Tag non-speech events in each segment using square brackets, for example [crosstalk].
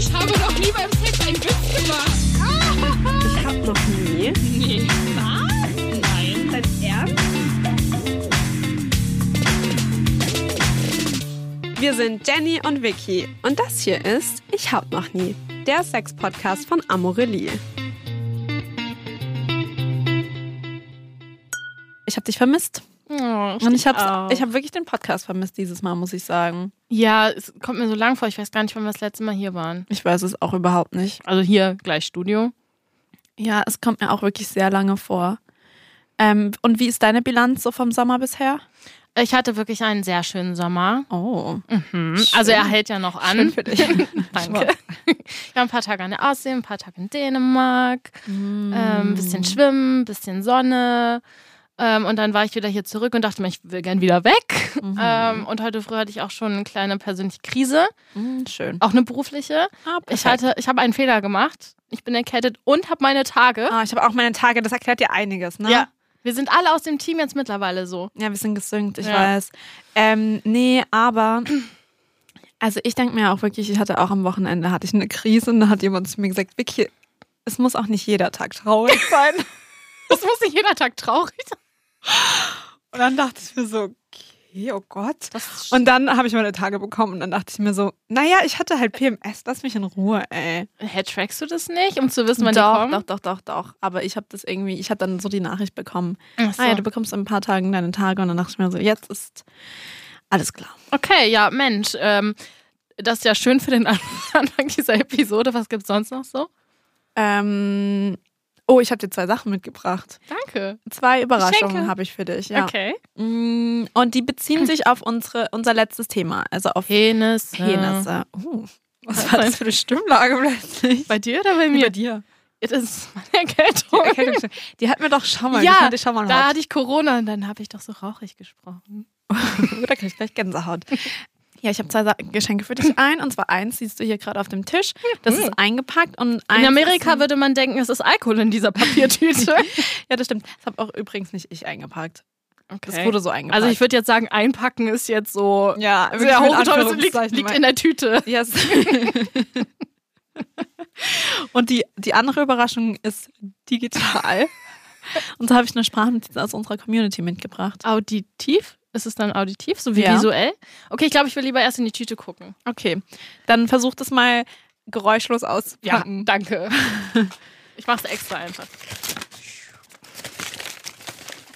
Ich habe noch nie beim Sex einen Witz gemacht. Ich hab noch nie. Nee. Was? Nein. Dein Ernst? Wir sind Jenny und Vicky und das hier ist Ich hab noch nie, der Sex-Podcast von Amorelie. Ich hab dich vermisst. Oh, Und ich habe ich hab wirklich den Podcast vermisst dieses Mal, muss ich sagen. Ja, es kommt mir so lang vor. Ich weiß gar nicht, wann wir das letzte Mal hier waren. Ich weiß es auch überhaupt nicht. Also hier gleich Studio. Ja, es kommt mir auch wirklich sehr lange vor. Ähm, und wie ist deine Bilanz so vom Sommer bisher? Ich hatte wirklich einen sehr schönen Sommer. Oh, Mhm. Also er hält ja noch an. schön für dich. [laughs] Danke. Ich war ein paar Tage an der Ostsee, ein paar Tage in Dänemark, Mm. ähm, ein bisschen schwimmen, ein bisschen Sonne. Ähm, und dann war ich wieder hier zurück und dachte mir, ich will gern wieder weg. Mhm. Ähm, und heute früh hatte ich auch schon eine kleine persönliche Krise, Mm, schön. auch eine berufliche. Ah, Ich hatte, ich habe einen Fehler gemacht. Ich bin erkältet und habe meine Tage. Ah, ich habe auch meine Tage, das erklärt dir einiges, ne? Ja. Wir sind alle aus dem Team jetzt mittlerweile so. Ja, wir sind gesynkt, ich Ja. weiß. Ähm, nee, aber also ich denke mir auch wirklich, ich hatte auch am Wochenende hatte ich eine Krise und da hat jemand zu mir gesagt, Vicky, es muss auch nicht jeder Tag traurig sein. [laughs] [laughs] Das muss nicht jeder Tag traurig sein. Und dann dachte ich mir so, okay, oh Gott. Und dann habe ich meine Tage bekommen und dann dachte ich mir so, naja, ich hatte halt PMS, lass mich in Ruhe, ey. Hä, trackst du das nicht, um zu wissen, wann doch, die kommen? doch, doch, doch, doch. Aber ich habe das irgendwie, ich habe dann so die Nachricht bekommen, Ach so. ah ja, du bekommst in ein paar Tagen deine Tage und dann dachte ich mir so, jetzt ist alles klar. Okay, ja, Mensch. Ähm, das ist ja schön für den [laughs] Anfang dieser Episode. Was gibt's sonst noch so? Ähm, oh, ich habe dir zwei Sachen mitgebracht. Danke. Zwei Überraschungen habe ich für dich, ja. Okay. Mm, Und die beziehen sich auf unsere, unser letztes Thema, also auf Penis. Penisse. Oh, was Was war das für eine Stimmlage plötzlich? Bei dir oder bei mir? bei dir. Das ist meine Erkältung. Die, Erkältung- die hatten wir doch schon mal. Ja, schon mal da hatte ich Corona und dann habe ich doch so rauchig gesprochen. [laughs] da krieg ich gleich Gänsehaut. Ja, ich habe zwei Sa Geschenke für dich [laughs] ein. Und zwar eins siehst du hier gerade auf dem Tisch. Das ist eingepackt. Und In Amerika würde man denken, es ist Alkohol in dieser Papiertüte. [laughs] Ja, das stimmt. Das habe auch übrigens nicht ich eingepackt. Das Okay. wurde so eingepackt. Also ich würde jetzt sagen, einpacken ist jetzt so ja, sehr hochgetraut, liegt, liegt in der Tüte. Yes. [laughs] Und die, die andere Überraschung ist digital. Und so habe ich eine Sprachnotiz aus unserer Community mitgebracht. Auditiv? Ist es dann auditiv, so wie Ja. visuell? Okay, ich glaube, ich will lieber erst in die Tüte gucken. Okay, dann versuch das mal geräuschlos auszupacken. danke. [laughs] Ich mach's extra einfach.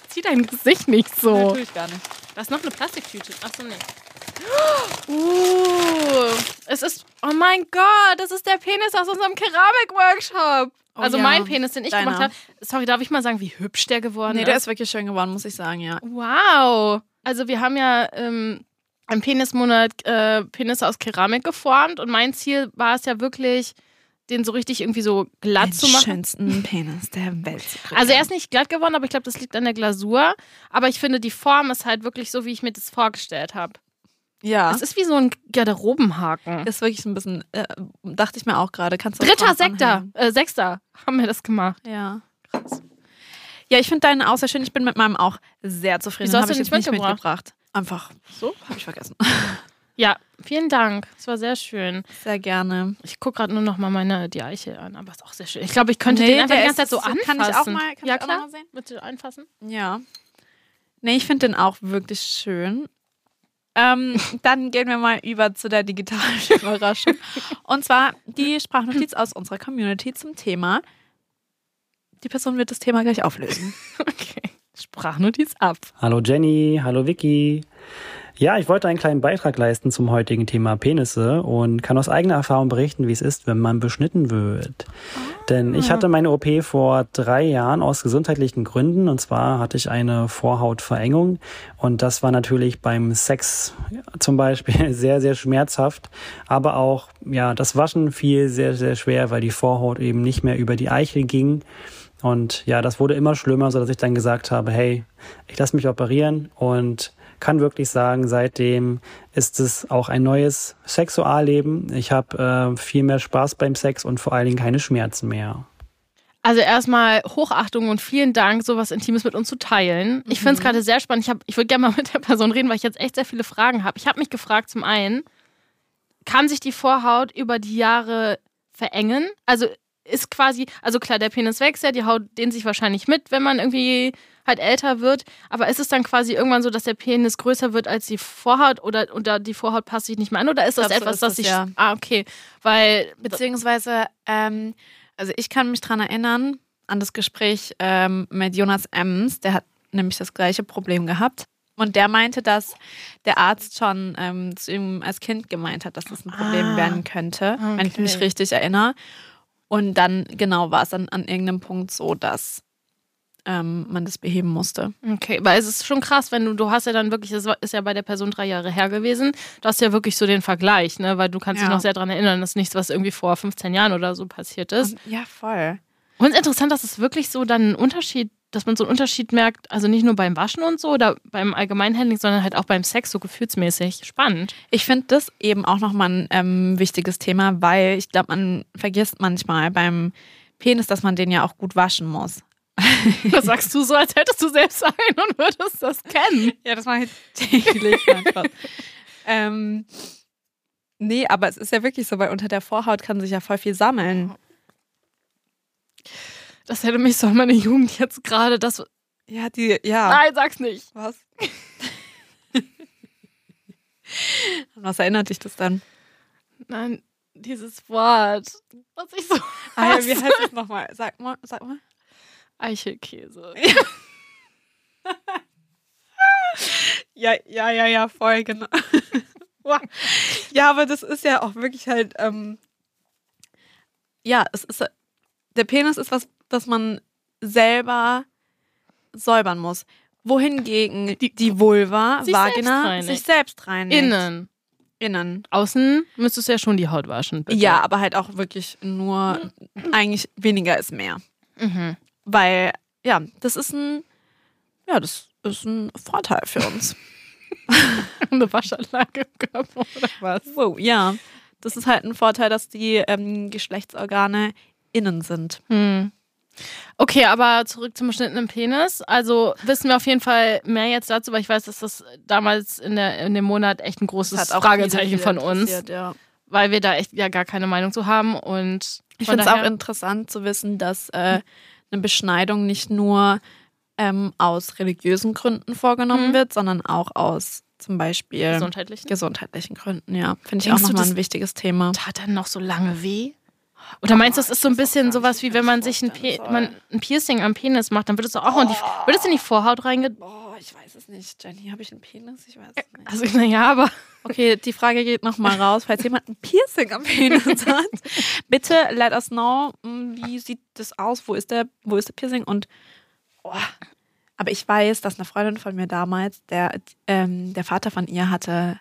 Zieh dein Gesicht nicht Nee, so. tue ich gar nicht. Da ist noch eine Plastiktüte. Achso, nee. [gasps] Uh, es ist, oh mein Gott, das ist der Penis aus unserem Keramik-Workshop. Oh also ja, mein Penis, den ich deiner. gemacht habe. Sorry, darf ich mal sagen, wie hübsch der geworden Nee, ist? der ist wirklich schön geworden, muss ich sagen, ja. Wow. Also wir haben ja ähm, im Penismonat äh, Penisse aus Keramik geformt und mein Ziel war es ja wirklich, den so richtig irgendwie so glatt Den zu machen. schönsten Penis der Welt. Also er ist nicht glatt geworden, aber ich glaube, das liegt an der Glasur. Aber ich finde, die Form ist halt wirklich so, wie ich mir das vorgestellt habe. ja. Es ist wie so ein Garderobenhaken. ist wirklich so ein bisschen, äh, dachte ich mir auch gerade. Dritter Sektor, äh, Sechster haben wir das gemacht. Ja. Krass. Ja, ich finde deinen auch sehr schön. Ich bin mit meinem auch sehr zufrieden. Wieso hast Hab ich du jetzt nicht nicht mitgebracht? mitgebracht. Einfach. So? Habe ich vergessen. [laughs] Ja, vielen Dank. Es war sehr schön. Sehr gerne. Ich gucke gerade nur noch mal meine die Eiche an, aber ist auch sehr schön. Ich glaube, ich könnte Nee, den einfach die ganze Zeit so anfassen. kann ich auch mal- kann ja ich auch klar. mal sehen? Bitte anfassen. Ja. Nee, ich finde den auch wirklich schön. Ähm, [laughs] dann gehen wir mal über zu der digitalen [laughs] Überraschung. Und zwar die Sprachnotiz aus unserer Community zum Thema. Die Person wird das Thema gleich auflösen. [laughs] Okay. Sprachnotiz ab. Hallo Jenny, hallo Vicky. Ja, ich wollte einen kleinen Beitrag leisten zum heutigen Thema Penisse und kann aus eigener Erfahrung berichten, wie es ist, wenn man beschnitten wird. Denn ich hatte meine OP vor drei Jahren aus gesundheitlichen Gründen und zwar hatte ich eine Vorhautverengung und das war natürlich beim Sex zum Beispiel [laughs] sehr, sehr schmerzhaft, aber auch, ja, das Waschen fiel sehr, sehr schwer, weil die Vorhaut eben nicht mehr über die Eichel ging. Und ja, das wurde immer schlimmer, so dass ich dann gesagt habe, hey, ich lasse mich operieren und kann wirklich sagen, seitdem ist es auch ein neues Sexualleben. Ich habe äh, viel mehr Spaß beim Sex und vor allen Dingen keine Schmerzen mehr. Also erstmal Hochachtung und vielen Dank, sowas Intimes mit uns zu teilen. Ich finde es gerade sehr spannend. Ich, hab- ich würde gerne mal [laughs] mit der Person reden, weil ich jetzt echt sehr viele Fragen habe. Ich habe mich gefragt, zum einen, kann sich die Vorhaut über die Jahre verengen? Also ist quasi, also klar, der Penis wächst ja, die Haut dehnt sich wahrscheinlich mit, wenn man irgendwie halt älter wird. Aber ist es dann quasi irgendwann so, dass der Penis größer wird als die Vorhaut oder, oder die Vorhaut passt sich nicht mehr an? Oder ist das glaub, so etwas, ist das sich. ja. Ah, okay. Weil. Beziehungsweise, ähm, also ich kann mich dran erinnern an das Gespräch ähm, mit Jonas Ems, der hat nämlich das gleiche Problem gehabt. Und der meinte, dass der Arzt schon ähm, zu ihm als Kind gemeint hat, dass das ein Problem Ah, werden könnte, wenn ich okay. mich richtig erinnere. Und dann, genau, war es dann an irgendeinem Punkt so, dass ähm, man das beheben musste. Okay, weil es ist schon krass, wenn du, du hast ja dann wirklich, das ist ja bei der Person drei Jahre her gewesen, du hast ja wirklich so den Vergleich, ne? Weil du kannst dich Ja. noch sehr daran erinnern, das ist nichts, was irgendwie vor 15 Jahren oder so passiert ist. Und, ja, voll. Und es ist interessant, dass es wirklich so dann einen Unterschied, dass man so einen Unterschied merkt, also nicht nur beim Waschen und so oder beim Allgemeinhandling, sondern halt auch beim Sex so gefühlsmäßig. Spannend. Ich finde das eben auch nochmal ein ähm, wichtiges Thema, weil ich glaube, man vergisst manchmal beim Penis, dass man den ja auch gut waschen muss. Das [laughs] sagst du so, als hättest du selbst einen und würdest das kennen. Ja, das mache ich täglich. [laughs] Ähm, nee, aber es ist ja wirklich so, weil unter der Vorhaut kann sich ja voll viel sammeln. Das hätte mich so an meine Jugend jetzt gerade das. Ja, die, ja. Nein, sag's nicht. Was? An [laughs] was erinnert dich das dann? Nein, dieses Wort, was ich so. Ah, ja, wie heißt es nochmal? Sag mal, sag mal. Eichelkäse. [laughs] Ja, ja, ja, ja, voll, genau. [laughs] ja, aber das ist ja auch wirklich halt, ähm, ja, es ist, der Penis ist was, das man selber säubern muss. Wohingegen die, die Vulva, Sich Vagina, selbst sich selbst reinigt. Innen. Innen. Außen müsstest du ja schon die Haut waschen. Bitte. Ja, aber halt auch wirklich nur, eigentlich weniger ist mehr. Mhm. Weil, ja, das ist ein, ja, das ist ein Vorteil für uns. [laughs] Eine Waschanlage im Körper oder was? Wow, ja. Das ist halt ein Vorteil, dass die ähm, Geschlechtsorgane innen sind. Hm. Okay, aber zurück zum beschnittenen Penis. Also wissen wir auf jeden Fall mehr jetzt dazu, weil ich weiß, dass das damals in, der, in dem Monat echt ein großes Fragezeichen von uns, Ja. weil wir da echt ja gar keine Meinung zu haben. Und Ich finde es auch interessant zu wissen, dass äh, eine Beschneidung nicht nur ähm, aus religiösen Gründen vorgenommen Mhm. wird, sondern auch aus zum Beispiel gesundheitlich. gesundheitlichen Gründen. Ja, finde ich Denkst auch nochmal ein wichtiges Thema. Tat dann noch so lange weh? Oder meinst du, das ist so ein bisschen sowas wie wenn man sich ein, Pe man ein Piercing am Penis macht, dann wird es doch auch in die, wird es in die Vorhaut reinge... Boah, ich weiß es nicht. Jenny, habe ich einen Penis? Ich weiß es nicht. Also naja, aber... [laughs] Okay, die Frage geht nochmal raus. Falls jemand ein Piercing am Penis hat, [laughs] bitte let us know, mm, wie sieht das aus, wo ist der, wo ist der Piercing und oh. aber ich weiß, dass eine Freundin von mir damals, der, ähm, der Vater von ihr hatte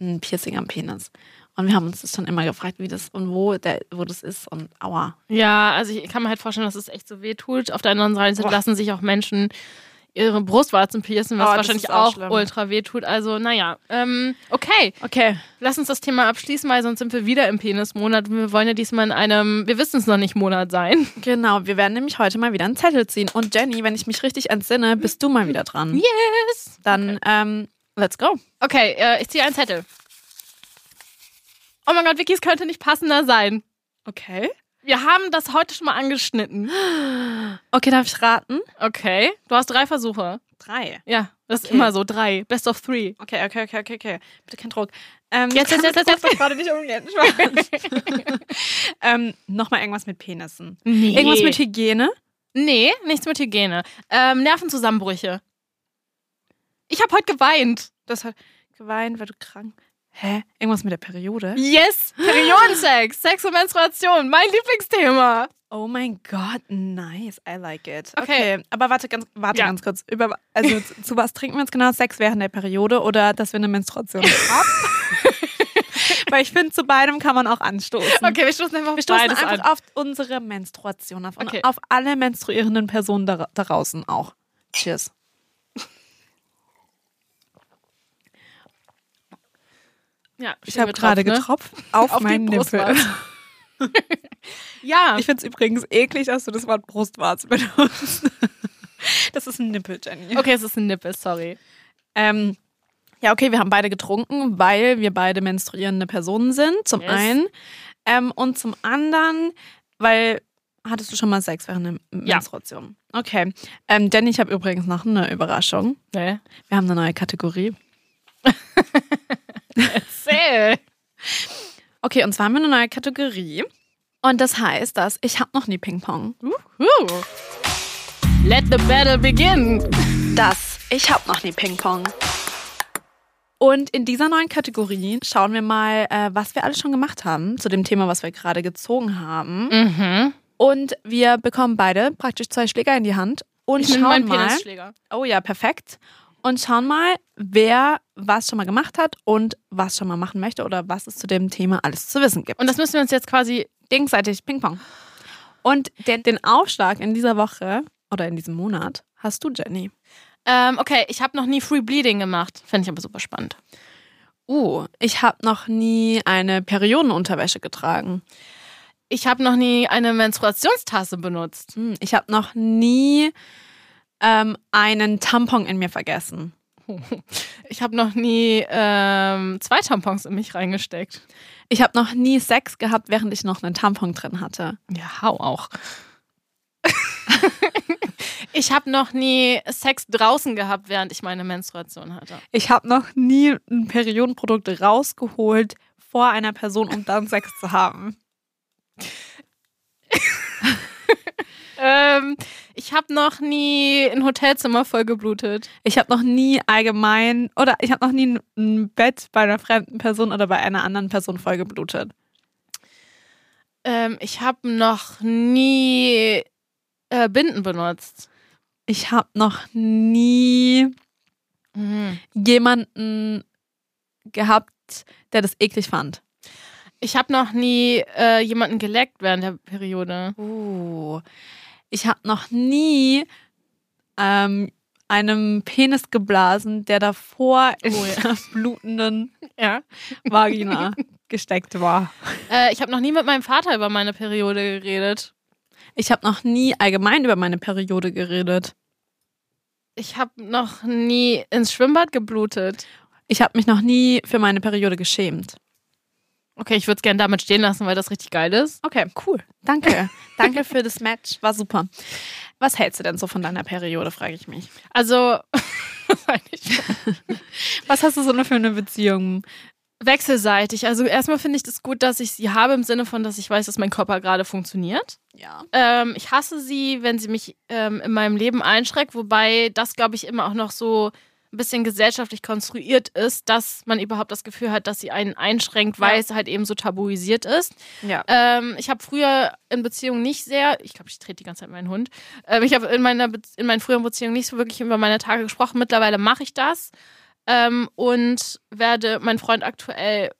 ein Piercing am Penis. Und wir haben uns das schon immer gefragt, wie das und wo, der, wo das ist und aua. Ja, also ich kann mir halt vorstellen, dass es echt so weh tut. Auf der anderen Seite Boah. lassen sich auch Menschen ihre Brustwarzen piercen, was Oh, wahrscheinlich auch auch, ultra weh tut. Also naja, ähm, okay. Okay. Lass uns das Thema abschließen, weil sonst sind wir wieder im Penismonat. Wir wollen ja diesmal in einem, wir wissen es noch nicht, Monat sein. Genau, wir werden nämlich heute mal wieder einen Zettel ziehen. Und Jenny, wenn ich mich richtig entsinne, bist du mal wieder dran. Yes! Dann, ähm, let's go. Okay, äh, ich ziehe einen Zettel. Oh mein Gott, Vicky, es könnte nicht passender sein. Okay. Wir haben das heute schon mal angeschnitten. Okay, darf ich raten? Okay, du hast drei Versuche. Drei. Ja, das ist Okay. immer so. Drei. Best of three. Okay, okay, okay, okay, okay. Bitte kein Druck. Ähm, Jetzt, jetzt, jetzt, jetzt, jetzt. jetzt. [laughs] gerade nicht umgehen. [laughs] ähm, Nochmal irgendwas mit Penissen. Nee. Irgendwas mit Hygiene? Nee, nichts mit Hygiene. Ähm, Nervenzusammenbrüche. Ich habe heute geweint. Das hat geweint, weil du krank. Hä? Irgendwas mit der Periode? Yes! Periodensex, [gasps] Sex und Menstruation, mein Lieblingsthema. Oh mein Gott, nice. I like it. Okay. Okay, aber warte ganz, warte Ja. ganz kurz. Über, also zu, zu was trinken wir jetzt genau? Sex während der Periode oder dass wir eine Menstruation [laughs] haben? [laughs] Weil ich finde, zu beidem kann man auch anstoßen. Okay, wir stoßen einfach Wir stoßen einfach an. auf unsere Menstruation, auf, Okay. auf alle menstruierenden Personen da, da draußen auch. Cheers. Ja, Ich habe gerade getropft, getropft auf, Auf meinen Nippel. Ne? [laughs] Ja, Ich finde es übrigens eklig, dass du das Wort Brustwarze benutzt. [laughs] Das ist ein Nippel, Jenny. okay, es ist ein Nippel, sorry. Ähm, Ja, okay, wir haben beide getrunken, weil wir beide menstruierende Personen sind, zum Yes. einen. Ähm, und zum anderen, weil, hattest du schon mal Sex während der Ja. Menstruation? Okay. Ähm, denn ich habe übrigens noch eine Überraschung. Nee. Wir haben eine neue Kategorie. [laughs] [laughs] Erzähl. Okay, und zwar haben wir eine neue Kategorie. Und das heißt, dass ich habe noch nie Ping-Pong. Uhu. Let the battle begin. Das ich habe noch nie Ping-Pong. Und in dieser neuen Kategorie schauen wir mal, äh, was wir alles schon gemacht haben zu dem Thema, was wir gerade gezogen haben. Mhm. Und wir bekommen beide praktisch zwei Schläger in die Hand und Ich schauen mal. Oh ja, perfekt. Und schauen mal, wer was schon mal gemacht hat und was schon mal machen möchte oder was es zu dem Thema alles zu wissen gibt. Und das müssen wir uns jetzt quasi. gegenseitig Ping-Pong. Und den, den Aufschlag in dieser Woche oder in diesem Monat hast du, Jenny. Ähm, okay, ich habe noch nie Free Bleeding gemacht. Fände ich aber super spannend. Uh, ich habe noch nie eine Periodenunterwäsche getragen. Ich habe noch nie eine Menstruationstasse benutzt. Hm, Ich habe noch nie ähm, einen Tampon in mir vergessen. Ich habe noch nie ähm, zwei Tampons in mich reingesteckt. Ich habe noch nie Sex gehabt, während ich noch einen Tampon drin hatte. Ja, hau auch. [laughs] ich habe noch nie Sex draußen gehabt, während ich meine Menstruation hatte. Ich habe noch nie ein Periodenprodukt rausgeholt vor einer Person, um dann Sex zu haben. [laughs] Ähm, ich habe noch nie ein Hotelzimmer vollgeblutet. Ich habe noch nie allgemein oder ich habe noch nie ein- Bett bei einer fremden Person oder bei einer anderen Person vollgeblutet. Ähm, ich habe noch nie äh, Binden benutzt. Ich habe noch nie jemanden gehabt, der das eklig fand. Ich habe noch nie äh, jemanden geleckt während der Periode. Uh, ich habe noch nie ähm, einem Penis geblasen, der davor in einer blutenden Ja. Vagina [laughs] gesteckt war. Äh, ich habe noch nie mit meinem Vater über meine Periode geredet. Ich habe noch nie allgemein über meine Periode geredet. Ich habe noch nie ins Schwimmbad geblutet. Ich habe mich noch nie für meine Periode geschämt. Okay, ich würde es gerne damit stehen lassen, weil das richtig geil ist. Okay, cool. Danke. [laughs] Danke für das Match. War super. Was hältst du denn so von deiner Periode, frage ich mich. Also, [laughs] was hast du so für eine Beziehung? wechselseitig. Also erstmal finde ich das gut, dass ich sie habe im Sinne von, dass ich weiß, dass mein Körper gerade funktioniert. Ja. Ähm, ich hasse sie, wenn sie mich ähm, in meinem Leben einschränkt, wobei das, glaube ich, immer auch noch so ein bisschen gesellschaftlich konstruiert ist, dass man überhaupt das Gefühl hat, dass sie einen einschränkt, weil Ja. es halt eben so tabuisiert ist. Ja. Ähm, ich habe früher in Beziehungen nicht sehr, ich glaube, ich trete die ganze Zeit meinen Hund. Ähm, ich habe in meiner Be in meinen früheren Beziehungen nicht so wirklich über meine Tage gesprochen. Mittlerweile mache ich das ähm, und werde mein Freund aktuell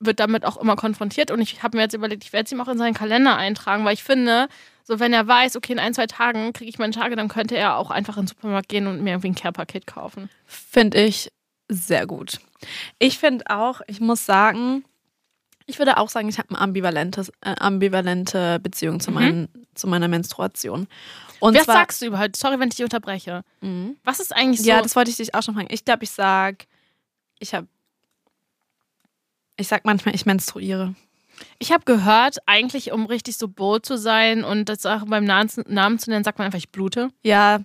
wird damit auch immer konfrontiert und ich habe mir jetzt überlegt, ich werde es ihm auch in seinen Kalender eintragen, weil ich finde, so wenn er weiß, okay, in ein, zwei Tagen kriege ich meine Tage, dann könnte er auch einfach in den Supermarkt gehen und mir irgendwie ein Care-Paket kaufen. Finde ich sehr gut. Ich finde auch, ich muss sagen, ich würde auch sagen, ich habe eine ambivalentes, äh, ambivalente Beziehung zu, meinen, zu meiner Menstruation. Und Was zwar, sagst du überhaupt? Sorry, wenn ich dich unterbreche. Mhm. Was ist eigentlich so? Ja, das wollte ich dich auch schon fragen. Ich glaube, ich sag, ich habe, ich sag manchmal, ich menstruiere. Ich habe gehört, eigentlich, um richtig so bold zu sein und das auch beim Namen, Namen zu nennen, sagt man einfach, ich blute. Ja,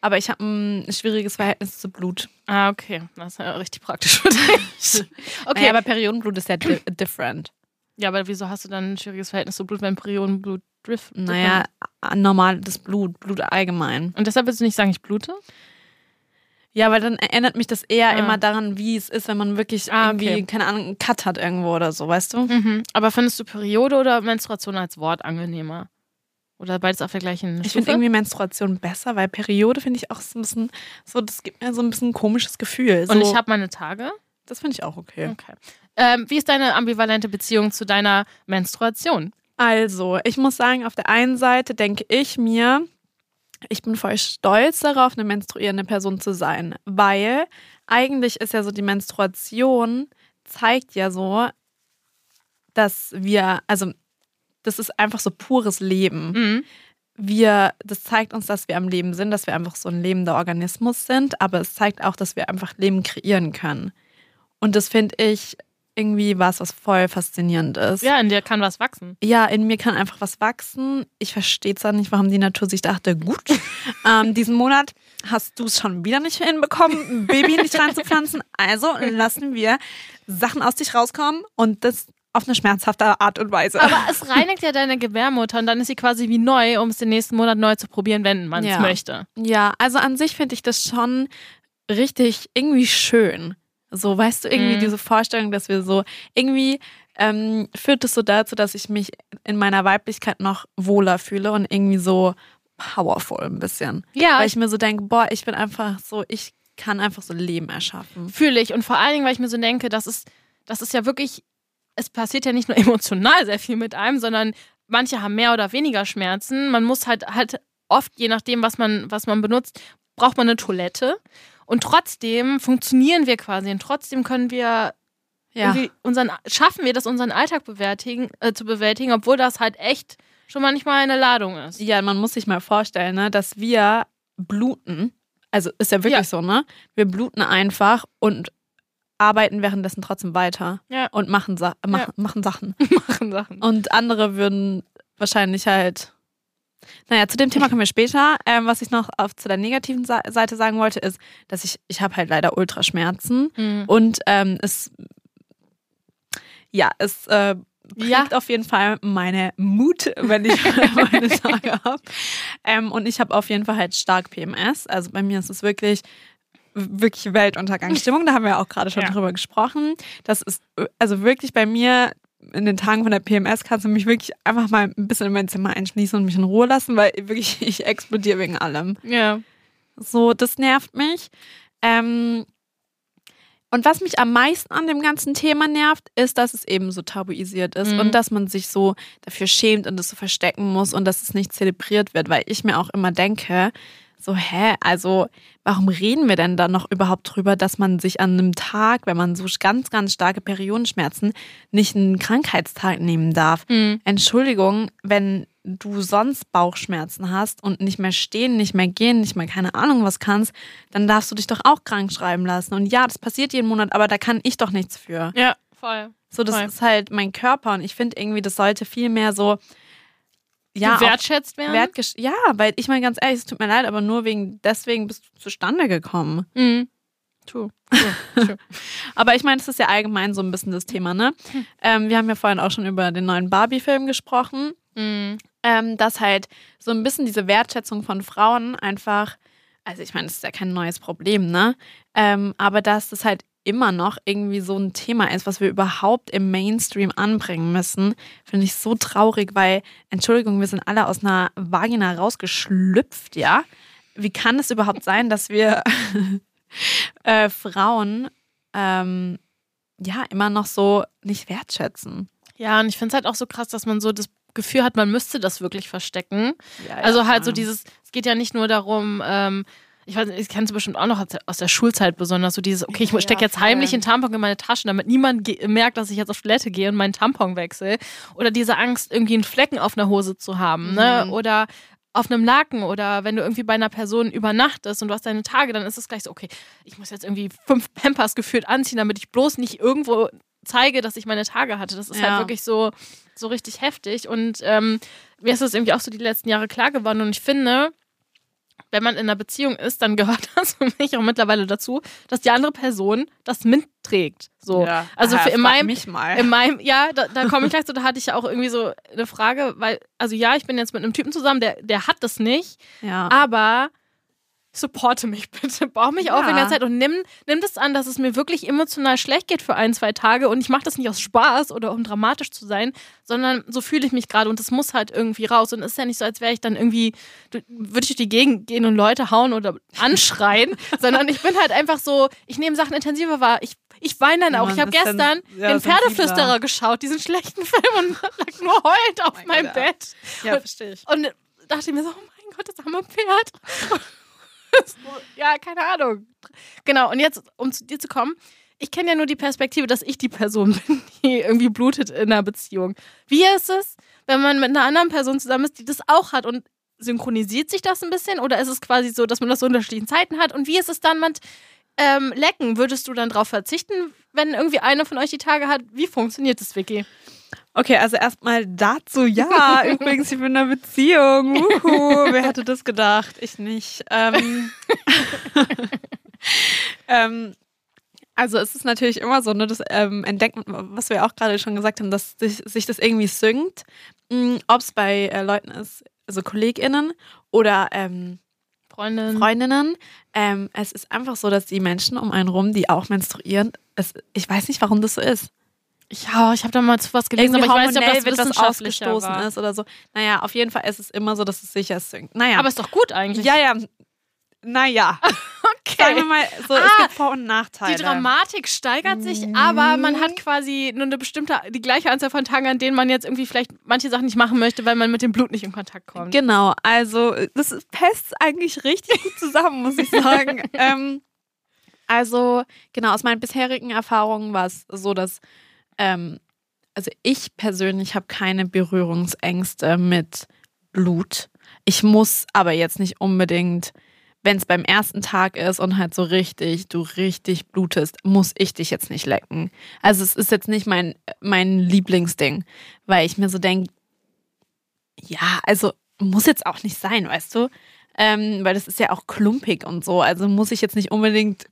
aber ich habe ein schwieriges Verhältnis zu Blut. Ah, okay. Das ist ja richtig praktisch für dich. [laughs] Okay, Okay, aber Periodenblut ist ja di different. ja, aber wieso hast du dann ein schwieriges Verhältnis zu Blut, wenn Periodenblut drift? Naja, normales Blut, Blut allgemein. Und deshalb willst du nicht sagen, ich blute? Ja, weil dann erinnert mich das eher Ah. immer daran, wie es ist, wenn man wirklich Ah, irgendwie, okay. keine Ahnung, einen Cut hat irgendwo oder so, weißt du? Mhm. Aber findest du Periode oder Menstruation als Wort angenehmer? Oder beides auf der gleichen Ich Stufe? finde irgendwie Menstruation besser, weil Periode finde ich auch so ein bisschen, so, das gibt mir so ein bisschen ein komisches Gefühl. So, Und ich habe meine Tage. das finde ich auch okay. Okay. Ähm, wie ist deine ambivalente Beziehung zu deiner Menstruation? Also, ich muss sagen, auf der einen Seite denke ich mir, ich bin voll stolz darauf, eine menstruierende Person zu sein, weil eigentlich ist ja so die Menstruation zeigt ja so, dass wir, also das ist einfach so pures Leben. Mhm. Wir, das zeigt uns, dass wir am Leben sind, dass wir einfach so ein lebender Organismus sind, aber es zeigt auch, dass wir einfach Leben kreieren können. Und das finde ich irgendwie was, was voll faszinierend ist. Ja, in dir kann was wachsen. Ja, in mir kann einfach was wachsen. Ich verstehe zwar nicht, warum die Natur sich dachte, gut, [laughs] ähm, diesen Monat hast du es schon wieder nicht hinbekommen, ein Baby nicht reinzupflanzen. Also lassen wir Sachen aus dich rauskommen und das auf eine schmerzhafte Art und Weise. Aber es reinigt ja deine Gebärmutter und dann ist sie quasi wie neu, um es den nächsten Monat neu zu probieren, wenn man es Ja. möchte. Ja, also an sich finde ich das schon richtig irgendwie schön. So, weißt du, irgendwie Mhm. diese Vorstellung, dass wir so, irgendwie ähm, führt es so dazu, dass ich mich in meiner Weiblichkeit noch wohler fühle und irgendwie so powerful ein bisschen. Ja, Weil ich mir so denke, boah, ich bin einfach so, ich kann einfach so Leben erschaffen. fühle ich. Und vor allen Dingen, weil ich mir so denke, das ist, das ist ja wirklich, es passiert ja nicht nur [laughs] emotional sehr viel mit einem, sondern manche haben mehr oder weniger Schmerzen. Man muss halt halt oft, je nachdem, was man, was man benutzt, braucht man eine Toilette. Und trotzdem funktionieren wir quasi und trotzdem können wir Ja. unseren, schaffen wir das, unseren Alltag bewältigen, äh, zu bewältigen, obwohl das halt echt schon manchmal eine Ladung ist. Ja, man muss sich mal vorstellen, ne, dass wir bluten. Also ist ja wirklich Ja. so, ne? Wir bluten einfach und arbeiten währenddessen trotzdem weiter Ja. und machen, Sa mach, machen Sachen. [laughs] Machen Sachen. Und andere würden wahrscheinlich halt. Naja, zu dem Thema kommen wir später. Ähm, was ich noch auf, zu der negativen Seite sagen wollte, ist, dass ich, ich habe halt leider Ultraschmerzen Mhm. und ähm, es, ja, es äh, Ja. auf jeden Fall meine Mut, wenn ich [laughs] meine Tage habe. Ähm, und ich habe auf jeden Fall halt stark PMS. Also bei mir ist es wirklich wirklich Weltuntergangsstimmung. Da haben wir auch gerade schon Ja. drüber gesprochen. Das ist also wirklich bei mir in den Tagen von der PMS kannst du mich wirklich einfach mal ein bisschen in mein Zimmer einschließen und mich in Ruhe lassen, weil wirklich [laughs] ich explodiere wegen allem. Ja. So, das nervt mich. Ähm, und was mich am meisten an dem ganzen Thema nervt, ist, dass es eben so tabuisiert ist Mhm. und dass man sich so dafür schämt und es so verstecken muss und dass es nicht zelebriert wird, weil ich mir auch immer denke, so, hä, also warum reden wir denn da noch überhaupt drüber, dass man sich an einem Tag, wenn man so ganz, ganz starke Periodenschmerzen, nicht einen Krankheitstag nehmen darf? Mhm. Entschuldigung, wenn du sonst Bauchschmerzen hast und nicht mehr stehen, nicht mehr gehen, nicht mehr keine Ahnung was kannst, dann darfst du dich doch auch krank schreiben lassen. Und ja, das passiert jeden Monat, aber da kann ich doch nichts für. Ja, voll. So, das Voll. ist halt mein Körper und ich finde irgendwie, das sollte viel mehr so, ja, wertschätzt werden. wertgesch ja, weil ich meine ganz ehrlich, es tut mir leid, aber nur wegen deswegen bist du zustande gekommen. Mhm. True. True. True. [laughs] Aber ich meine, es ist ja allgemein so ein bisschen das Thema, ne? Ähm, wir haben ja vorhin auch schon über den neuen Barbie-Film gesprochen. Mhm. ähm, dass halt so ein bisschen diese Wertschätzung von Frauen einfach, also ich meine, das ist ja kein neues Problem, ne? Ähm, aber dass das halt immer noch irgendwie so ein Thema ist, was wir überhaupt im Mainstream anbringen müssen, finde ich so traurig, weil, Entschuldigung, wir sind alle aus einer Vagina rausgeschlüpft, ja? Wie kann es überhaupt sein, dass wir [laughs] äh, Frauen ähm, ja immer noch so nicht wertschätzen? Ja, und ich finde es halt auch so krass, dass man so das Gefühl hat, man müsste das wirklich verstecken. Ja, also halt so dieses, es geht ja nicht nur darum, ähm, ich weiß nicht, ich kenne es bestimmt auch noch aus der, Schulzeit besonders, so dieses, okay, ich Ja, stecke jetzt heimlich einen Tampon in meine Tasche, damit niemand merkt, dass ich jetzt auf Toilette gehe und meinen Tampon wechsle. Oder diese Angst, irgendwie einen Flecken auf einer Hose zu haben, ne? Mhm. Oder auf einem Laken oder wenn du irgendwie bei einer Person übernachtest und du hast deine Tage, dann ist es gleich so, okay, ich muss jetzt irgendwie fünf [laughs] Pampers gefühlt anziehen, damit ich bloß nicht irgendwo zeige, dass ich meine Tage hatte. Das ist Ja. halt wirklich so, so richtig heftig. Und ähm, mir ist das irgendwie auch so die letzten Jahre klar geworden. Und ich finde, wenn man in einer Beziehung ist, dann gehört [laughs] das für mich auch mittlerweile dazu, dass die andere Person das mitträgt. So. Ja. Also für in meinem, mich mal. in meinem, ja, da, da komme ich gleich zu, da hatte ich ja auch irgendwie so eine Frage, weil, also ja, ich bin jetzt mit einem Typen zusammen, der, der hat das nicht, ja. aber supporte mich [laughs] bitte, bau mich auf Ja. in der Zeit und nimm, nimm das an, dass es mir wirklich emotional schlecht geht für ein, zwei Tage und ich mache das nicht aus Spaß oder um dramatisch zu sein, sondern so fühle ich mich gerade und das muss halt irgendwie raus und es ist ja nicht so, als wäre ich dann irgendwie, würde ich durch die Gegend gehen und Leute hauen oder [laughs] anschreien, sondern ich bin halt einfach so, ich nehme Sachen intensiver wahr, ich ich weine dann auch. Ich habe dann- gestern ja, den. Pferdeflüsterer geschaut, diesen schlechten [laughs] Film und lag nur heulend auf mein meinem Gott, ja. Bett. ja, verstehe ich. Und dachte mir so, oh mein Gott, das arme Pferd. [laughs] Ja, keine Ahnung. Genau, und jetzt, um zu dir zu kommen, ich kenne ja nur die Perspektive, dass ich die Person [laughs] bin, die irgendwie blutet in einer Beziehung. Wie ist es, wenn man mit einer anderen Person zusammen ist, die das auch hat und synchronisiert sich das ein bisschen oder ist es quasi so, dass man das zu unterschiedlichen Zeiten hat und wie ist es dann mit ähm, lecken, würdest du dann drauf verzichten, wenn irgendwie eine von euch die Tage hat? Wie funktioniert das, Vicky? Okay, also erstmal dazu, ja, [laughs] übrigens, ich bin in einer Beziehung. Uhu, wer hätte das gedacht? Ich nicht. Ähm, [laughs] ähm, also es ist natürlich immer so, ne, das ähm, entdeckt, was wir auch gerade schon gesagt haben, dass sich, sich das irgendwie synkt. Ob es bei äh, Leuten ist, also KollegInnen oder ähm, Freundin. Freundinnen. Ähm, es ist einfach so, dass die Menschen um einen rum, die auch menstruieren, es, ich weiß nicht, warum das so ist. Ja, ich habe da mal zu was gelesen, Irgendwie aber ich weiß nicht, ob das wird was ausgestoßen war. ist oder so. Naja, auf jeden Fall ist es immer so, dass es sicher synkt. Naja, Aber ist doch gut eigentlich. ja, ja. Naja, [laughs] sagen wir mal so, es Ah, gibt Vor- und Nachteile. Die Dramatik steigert sich, aber man hat quasi nur eine bestimmte, die gleiche Anzahl von Tagen, an denen man jetzt irgendwie vielleicht manche Sachen nicht machen möchte, weil man mit dem Blut nicht in Kontakt kommt. Genau, also das passt eigentlich richtig gut zusammen, muss ich sagen. [laughs] ähm, also, genau, aus meinen bisherigen Erfahrungen war es so, dass, ähm, also ich persönlich habe keine Berührungsängste mit Blut. Ich muss aber jetzt nicht unbedingt, wenn es beim ersten Tag ist und halt so richtig, du richtig blutest, muss ich dich jetzt nicht lecken. Also es ist jetzt nicht mein, mein Lieblingsding, weil ich mir so denke, ja, also muss jetzt auch nicht sein, weißt du? Ähm, weil das ist ja auch klumpig und so. Also muss ich jetzt nicht unbedingt.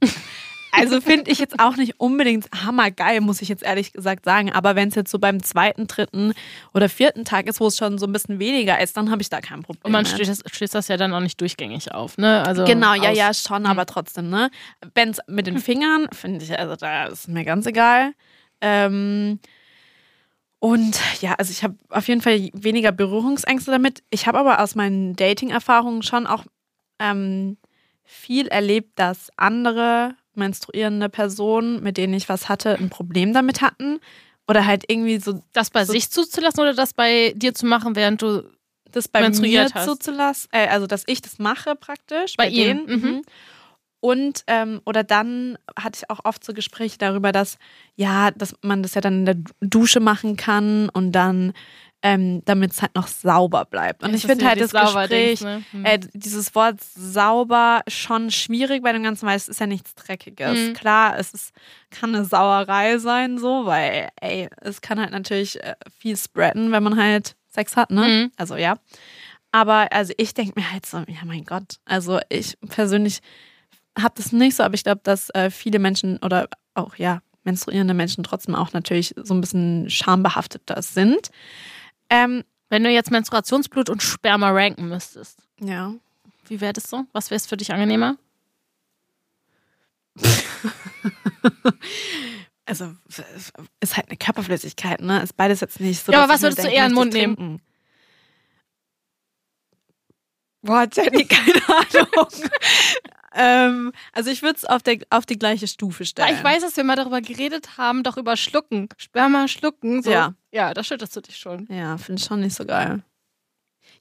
Also finde ich jetzt auch nicht unbedingt hammergeil, muss ich jetzt ehrlich gesagt sagen. Aber wenn es jetzt so beim zweiten, dritten oder vierten Tag ist, wo es schon so ein bisschen weniger ist, dann habe ich da kein Problem. Und man stößt das, stößt das ja dann auch nicht durchgängig auf, ne? Also Genau, ja, ja, schon, aber trotzdem, ne? Wenn es mit den Fingern, finde ich, also da ist mir ganz egal. Ähm, und ja, also ich habe auf jeden Fall weniger Berührungsängste damit. Ich habe aber aus meinen Dating-Erfahrungen schon auch ähm, viel erlebt, dass andere menstruierende Personen, mit denen ich was hatte, ein Problem damit hatten. Oder halt irgendwie so Das bei So- sich zuzulassen oder das bei dir zu machen, während du das bei mir menstruiert hast. zuzulassen, äh, also dass ich das mache praktisch Bei bei, denen. mhm. Mhm. Und ähm, oder dann hatte ich auch oft so Gespräche darüber, dass ja, dass man das ja dann in der Dusche machen kann und dann ähm, damit es halt noch sauber bleibt. Und Ja, ich finde halt dieses das Gespräch, ne? Hm. äh, dieses Wort sauber schon schwierig bei dem Ganzen, weil es ist ja nichts Dreckiges. Mhm. Klar, es ist, kann eine Sauerei sein, so, weil, ey, es kann halt natürlich äh, viel spreaden, wenn man halt Sex hat, ne? Mhm. Also ja. Aber also ich denke mir halt so, ja mein Gott, also ich persönlich habe das nicht so, aber ich glaube, dass äh, viele Menschen oder auch ja menstruierende Menschen trotzdem auch natürlich so ein bisschen schambehafteter sind. Ähm, Wenn du jetzt Menstruationsblut und Sperma ranken müsstest, ja. wie wäre das so? Was wäre es für dich angenehmer? [laughs] Also es ist halt eine Körperflüssigkeit, ne? Ist beides jetzt nicht so. Ja, aber was würdest du denke, eher in den Mund trinken. Boah, Jenny, [laughs] keine Ahnung. ähm, also ich würde es auf, der- auf die gleiche Stufe stellen. Ich weiß, dass wir mal darüber geredet haben, doch über Schlucken. Sperma schlucken. So. Ja. Ja, da schüttelst du dich schon. Ja, finde ich schon nicht so geil.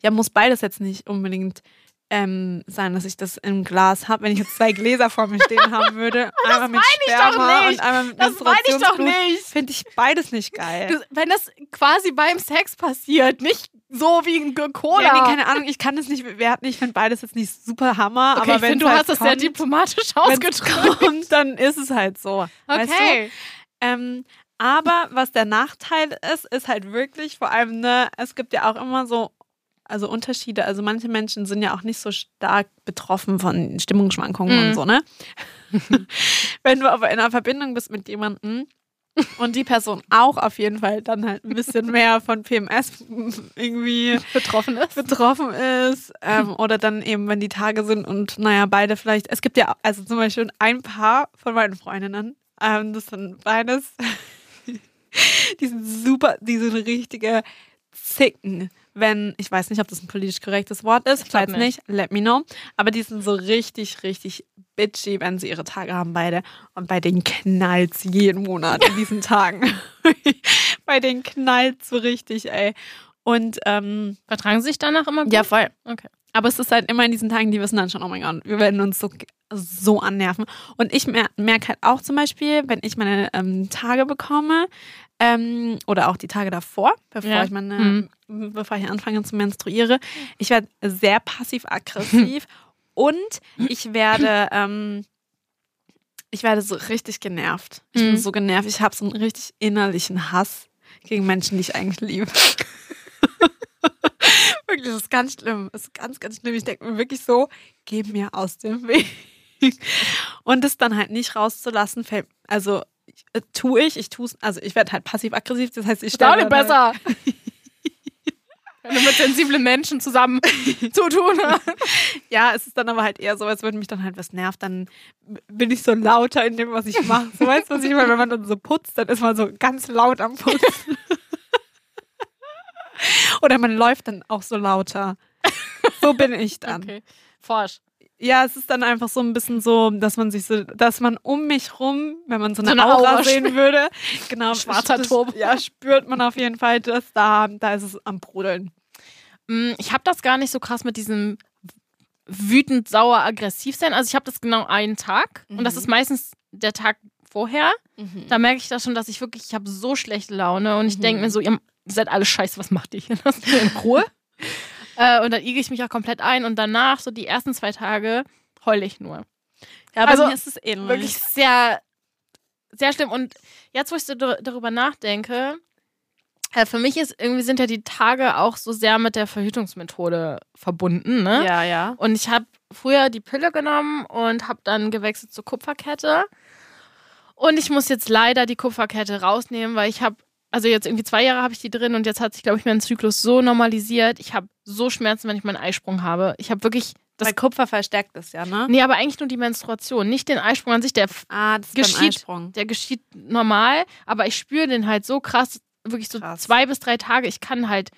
Ja, muss beides jetzt nicht unbedingt ähm, sein, dass ich das im Glas habe. Wenn ich jetzt zwei Gläser vor mir stehen haben würde, [laughs] einmal mit ich doch Sperma nicht. und einmal mit Das meine ich doch nicht. finde ich beides nicht geil. Du, wenn das quasi beim Sex passiert, nicht so wie ein Cola. Ja, nee, keine Ahnung, ich kann es nicht bewerten. Ich finde beides jetzt nicht super Hammer, okay, aber ich wenn finde, du halt hast das sehr kommt, diplomatisch ausgedrückt. kommt, dann ist es halt so. Weißt du? Okay. Ähm, aber was der Nachteil ist, ist halt wirklich vor allem, ne, es gibt ja auch immer so, also Unterschiede. Also manche Menschen sind ja auch nicht so stark betroffen von Stimmungsschwankungen Mhm. und so, ne? [laughs] Wenn du aber in einer Verbindung bist mit jemandem und die Person auch auf jeden Fall dann halt ein bisschen mehr von PMS irgendwie Betroffen ist. betroffen ist ähm, [laughs] oder dann eben, wenn die Tage sind und naja, beide vielleicht, es gibt ja also zum Beispiel ein Paar von meinen Freundinnen, ähm, das sind beides, [laughs] die sind super, die sind richtige Zicken, wenn, ich weiß nicht, ob das ein politisch korrektes Wort ist, falls nicht. let me know, aber die sind so richtig, richtig bitchy, wenn sie ihre Tage haben, beide und bei denen knallt's jeden Monat in diesen [laughs] Tagen. [laughs] bei denen knallt's so richtig, ey. Und ähm, Vertragen sie sich danach immer gut? ja, voll. Okay. Aber es ist halt immer in diesen Tagen, die wissen dann schon, oh mein Gott, wir werden uns so, so annerven. Und ich mer merke halt auch zum Beispiel, wenn ich meine ähm, Tage bekomme, ähm, oder auch die Tage davor, bevor Ja. ich meine, bevor ich anfange zu menstruiere, ich werde sehr passiv-aggressiv [laughs] und ich werde, ähm, ich werde so richtig genervt. Ich Mhm. bin so genervt. Ich habe so einen richtig innerlichen Hass gegen Menschen, die ich eigentlich liebe. [laughs] wirklich, das ist ganz schlimm. Das ist ganz, ganz schlimm. Ich denke mir wirklich so, geh mir aus dem Weg. Und es dann halt nicht rauszulassen, fällt, also äh, tue ich, ich tue es, also ich werde halt passiv-aggressiv, das heißt, ich auch stelle nicht halt- besser. [laughs] Wenn du mit sensiblen Menschen zusammen [laughs] zu tun hast. Ja, es ist dann aber halt eher so, als würde mich dann halt was nervt, dann bin ich so lauter in dem, was ich mache. So weißt du, was ich meine? Wenn man dann so putzt, dann ist man so ganz laut am Putzen. [laughs] Oder man läuft dann auch so lauter. So bin ich dann. Okay. Forsch. Ja, es ist dann einfach so ein bisschen so, dass man sich so, dass man um mich rum, wenn man so eine, So eine Aura, Aura sehen würde, [laughs] genau, Schwarzer Turbo. Ja, spürt man auf jeden Fall, dass da, da ist es am Brodeln. Mm, Ich habe das gar nicht so krass mit diesem wütend, sauer, aggressiv sein. Also ich habe das genau einen Tag und das Mhm. ist meistens der Tag vorher. Da merke ich das schon, dass ich wirklich, ich habe so schlechte Laune und ich denke Mhm. mir so, ihr seid alle scheiße, was macht ihr hier? [laughs] Lasst mich in Ruhe. Äh, und dann igel ich mich auch komplett ein und danach, so die ersten zwei Tage, heule ich nur. Ja, bei Also, mir ist es ähnlich. Wirklich sehr, sehr schlimm. Und jetzt, wo ich so dar- darüber nachdenke, äh, für mich ist irgendwie sind ja die Tage auch so sehr mit der Verhütungsmethode verbunden. Ne? Ja, ja. Und ich habe früher die Pille genommen und habe dann gewechselt zur Kupferkette. Und ich muss jetzt leider die Kupferkette rausnehmen, weil ich habe, also jetzt irgendwie zwei Jahre habe ich die drin und jetzt hat sich, glaube ich, mein Zyklus so normalisiert. Ich habe so Schmerzen, wenn ich meinen Eisprung habe. Ich habe wirklich, das, Bei Kupfer verstärkt das ja, ne? nee, aber eigentlich nur die Menstruation, nicht den Eisprung an sich. Der Ah, das ist Geschieht. Eisprung. der geschieht normal, aber ich spüre den halt so krass, wirklich so Krass. zwei bis drei Tage. Ich kann halt,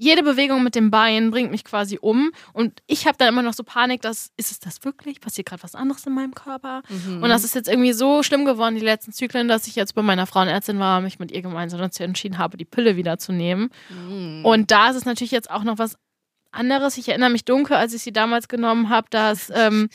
jede Bewegung mit dem Bein bringt mich quasi um. Und ich habe dann immer noch so Panik, dass, ist es das wirklich? Passiert gerade was anderes in meinem Körper? Mhm. Und das ist jetzt irgendwie so schlimm geworden, die letzten Zyklen, dass ich jetzt bei meiner Frauenärztin war und mich mit ihr gemeinsam dazu entschieden habe, die Pille wieder zu nehmen. Mhm. Und da ist es natürlich jetzt auch noch was anderes. Ich erinnere mich dunkel, als ich sie damals genommen habe, dass, ähm,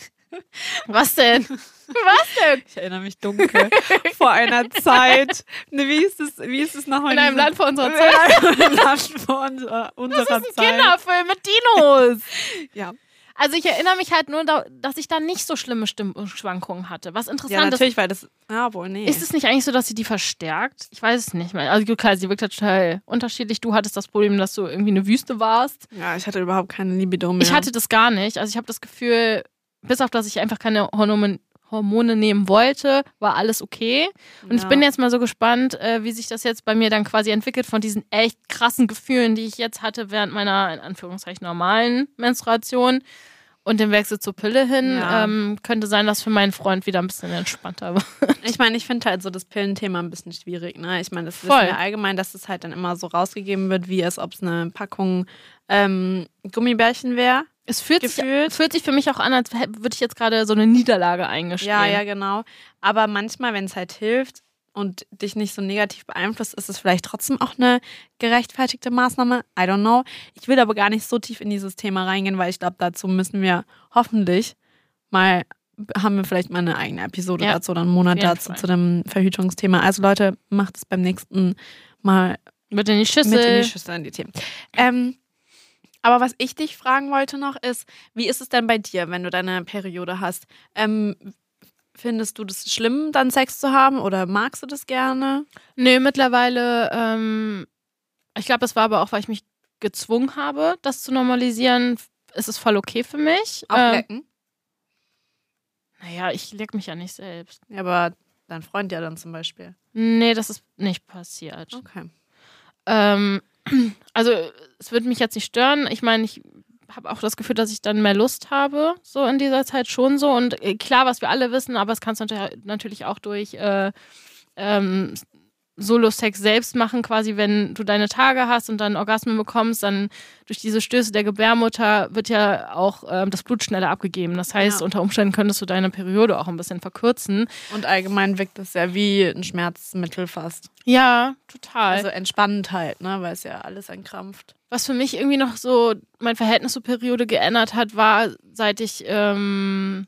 was denn? Was denn? Ich erinnere mich dunkel. Vor einer Zeit. Ne, wie ist es, wie ist es nochmal? In einem Land vor unserer [laughs] Zeit. In einem Land vor unserer, unserer Zeit. Kinderfilm mit Dinos. [laughs] Ja. Also ich erinnere mich halt nur, da- dass ich da nicht so schlimme Stimmschwankungen hatte. Was ja, interessant ist, natürlich, weil das. Ja, wohl, nee. ist es nicht eigentlich so, dass sie die verstärkt? Ich weiß es nicht mehr. Also klar, sie wirkt halt total unterschiedlich. Du hattest das Problem, dass du irgendwie eine Wüste warst. ja, ich hatte überhaupt keine Libido mehr. Ich hatte das gar nicht. Also ich habe das Gefühl, bis auf dass ich einfach keine Hormone, Hormone nehmen wollte, war alles okay. Und ich Ja. bin jetzt mal so gespannt, äh, wie sich das jetzt bei mir dann quasi entwickelt von diesen echt krassen Gefühlen, die ich jetzt hatte während meiner, in Anführungszeichen, normalen Menstruation. Und dem Wechsel zur Pille hin Ja. ähm, könnte sein, dass für meinen Freund wieder ein bisschen entspannter wird. [laughs] Ich meine, ich finde halt so das Pillenthema ein bisschen schwierig. Ne? Ich meine, das Voll. wissen wir allgemein, dass es halt dann immer so rausgegeben wird, wie als ob es eine Packung ähm, Gummibärchen wäre. Es fühlt sich, fühlt sich für mich auch an, als würde ich jetzt gerade so eine Niederlage eingestehen. Ja, ja, genau. Aber manchmal, wenn es halt hilft und dich nicht so negativ beeinflusst, ist es vielleicht trotzdem auch eine gerechtfertigte Maßnahme. I don't know. Ich will aber gar nicht so tief in dieses Thema reingehen, weil ich glaube, dazu müssen wir hoffentlich mal, haben wir vielleicht mal eine eigene Episode Ja, dazu oder einen Monat dazu Fall. zu dem Verhütungsthema. Also Leute, macht es beim nächsten Mal Mit in die Schüssel. mit in die Schüssel in die Themen. Ähm, aber was ich dich fragen wollte noch ist, wie ist es denn bei dir, wenn du deine Periode hast? Ähm, findest du das schlimm, dann Sex zu haben oder magst du das gerne? Nee, mittlerweile, ähm, ich glaube, das war aber auch, weil ich mich gezwungen habe, das zu normalisieren. Ist es voll okay für mich. Auch Ähm, lecken? naja, ich leck mich ja nicht selbst. Ja, aber dein Freund ja dann zum Beispiel. Nee, das ist nicht passiert. Okay. Ähm, also, es würde mich jetzt nicht stören. Ich meine, ich habe auch das Gefühl, dass ich dann mehr Lust habe, so in dieser Zeit schon so. Und äh, klar, was wir alle wissen, aber es kannst du natür- natürlich auch durch äh, ähm, Solo-Sex selbst machen, quasi, wenn du deine Tage hast und dann Orgasmen bekommst, dann durch diese Stöße der Gebärmutter wird ja auch ähm, das Blut schneller abgegeben. Das heißt, Ja. unter Umständen könntest du deine Periode auch ein bisschen verkürzen. Und allgemein wirkt das ja wie ein Schmerzmittel fast. Ja, total. Also entspannend halt, ne? Weil es ja alles entkrampft. Was für mich irgendwie noch so mein Verhältnis zur Periode geändert hat, war, seit ich ähm,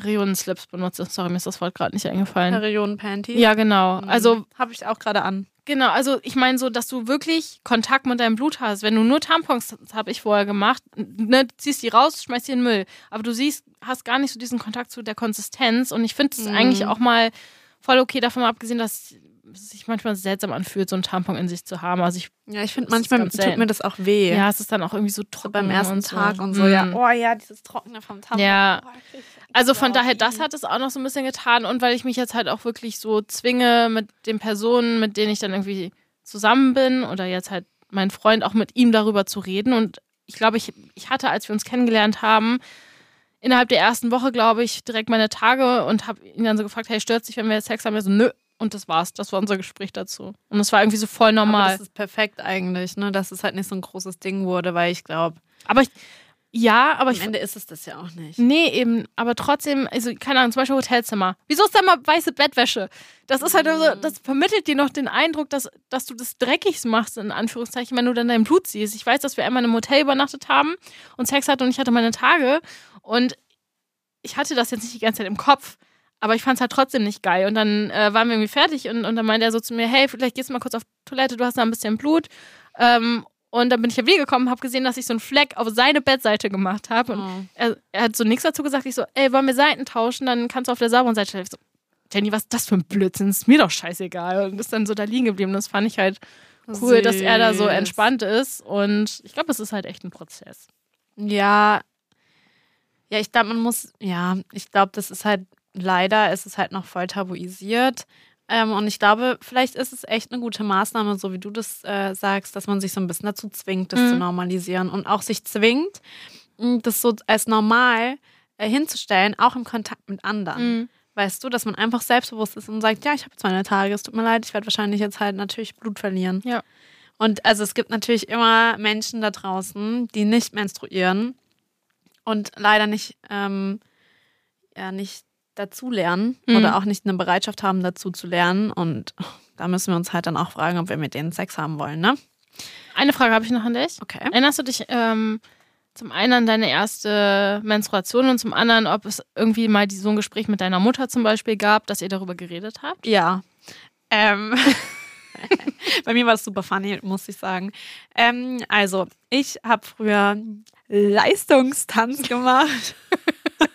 Periodenslips benutze. Sorry, mir ist das Wort gerade nicht eingefallen. Periodenpanties. Ja, genau. Also habe ich auch gerade an. Genau, also ich meine so, dass du wirklich Kontakt mit deinem Blut hast. Wenn du nur Tampons, das habe ich vorher gemacht, ne, ziehst die raus, schmeißt die in den Müll. Aber du siehst, hast gar nicht so diesen Kontakt zu der Konsistenz. Und ich finde es Mhm. eigentlich auch mal voll okay, davon mal abgesehen, dass es sich manchmal seltsam anfühlt, so einen Tampon in sich zu haben. Also ich, Ja, ich finde, manchmal tut mir das auch weh. ja, es ist dann auch irgendwie so so trocken. beim ersten und so. Tag und so, ja. Mm. Oh ja, dieses Trockene vom Tampon. Ja. Oh, Also von Ja, daher, das hat es auch noch so ein bisschen getan und weil ich mich jetzt halt auch wirklich so zwinge mit den Personen, mit denen ich dann irgendwie zusammen bin oder jetzt halt mein Freund auch mit ihm darüber zu reden und ich glaube, ich, ich hatte, als wir uns kennengelernt haben, innerhalb der ersten Woche, glaube ich, direkt meine Tage und habe ihn dann so gefragt, hey, stört sich, wenn wir jetzt Sex haben? Er so, nö. Und das war's. Das war unser Gespräch dazu. Und es war irgendwie so voll Aber normal. das ist perfekt eigentlich, ne? Dass es halt nicht so ein großes Ding wurde, weil ich glaube, Aber ich, ja, aber am ich Ende ist es das ja auch nicht. Nee, eben, aber trotzdem, also keine Ahnung, zum Beispiel Hotelzimmer. Wieso ist da mal weiße Bettwäsche? Das ist halt so, das vermittelt dir noch den Eindruck, dass, dass du das dreckig machst, in Anführungszeichen, wenn du dann dein Blut siehst. Ich weiß, dass wir einmal in einem Hotel übernachtet haben und Sex hatten und ich hatte meine Tage und ich hatte das jetzt nicht die ganze Zeit im Kopf. Aber ich fand es halt trotzdem nicht geil. Und dann äh, waren wir irgendwie fertig und, und dann meinte er so zu mir, hey, vielleicht gehst du mal kurz auf Toilette, du hast da ein bisschen Blut. Ähm, und dann bin ich ja wiedergekommen, habe gesehen, dass ich so einen Fleck auf seine Bettseite gemacht habe. Und Oh. er, er hat so nichts dazu gesagt. Ich so, ey, wollen wir Seiten tauschen? Dann kannst du auf der sauberen Seite schlafen. Ich so, Jenny, was ist das für ein Blödsinn? Ist mir doch scheißegal. Und ist dann so da liegen geblieben. Das fand ich halt cool, dass er da so Süß. entspannt ist. Und ich glaube, es ist halt echt ein Prozess. Ja. Ja, ich glaube, man muss, ja, ich glaube, das ist halt leider, ist es halt noch voll tabuisiert. Ähm, und ich glaube, vielleicht ist es echt eine gute Maßnahme, so wie du das äh, sagst, dass man sich so ein bisschen dazu zwingt, das Mhm. zu normalisieren und auch sich zwingt, das so als normal äh, hinzustellen, auch im Kontakt mit anderen. Mhm. Weißt du, dass man einfach selbstbewusst ist und sagt, ja, ich habe jetzt meine Tage, es tut mir leid, ich werde wahrscheinlich jetzt halt natürlich Blut verlieren. Ja. Und also es gibt natürlich immer Menschen da draußen, die nicht menstruieren und leider nicht, ähm, ja, nicht dazu lernen Mhm. oder auch nicht eine Bereitschaft haben, dazu zu lernen. Und da müssen wir uns halt dann auch fragen, ob wir mit denen Sex haben wollen, ne? Eine Frage habe ich noch an dich. Okay. Erinnerst du dich ähm, zum einen an deine erste Menstruation und zum anderen, ob es irgendwie mal so ein Gespräch mit deiner Mutter zum Beispiel gab, dass ihr darüber geredet habt? Ja. Ähm, [laughs] bei mir war es super funny, muss ich sagen. Ähm, also, ich habe früher Leistungstanz gemacht. [laughs]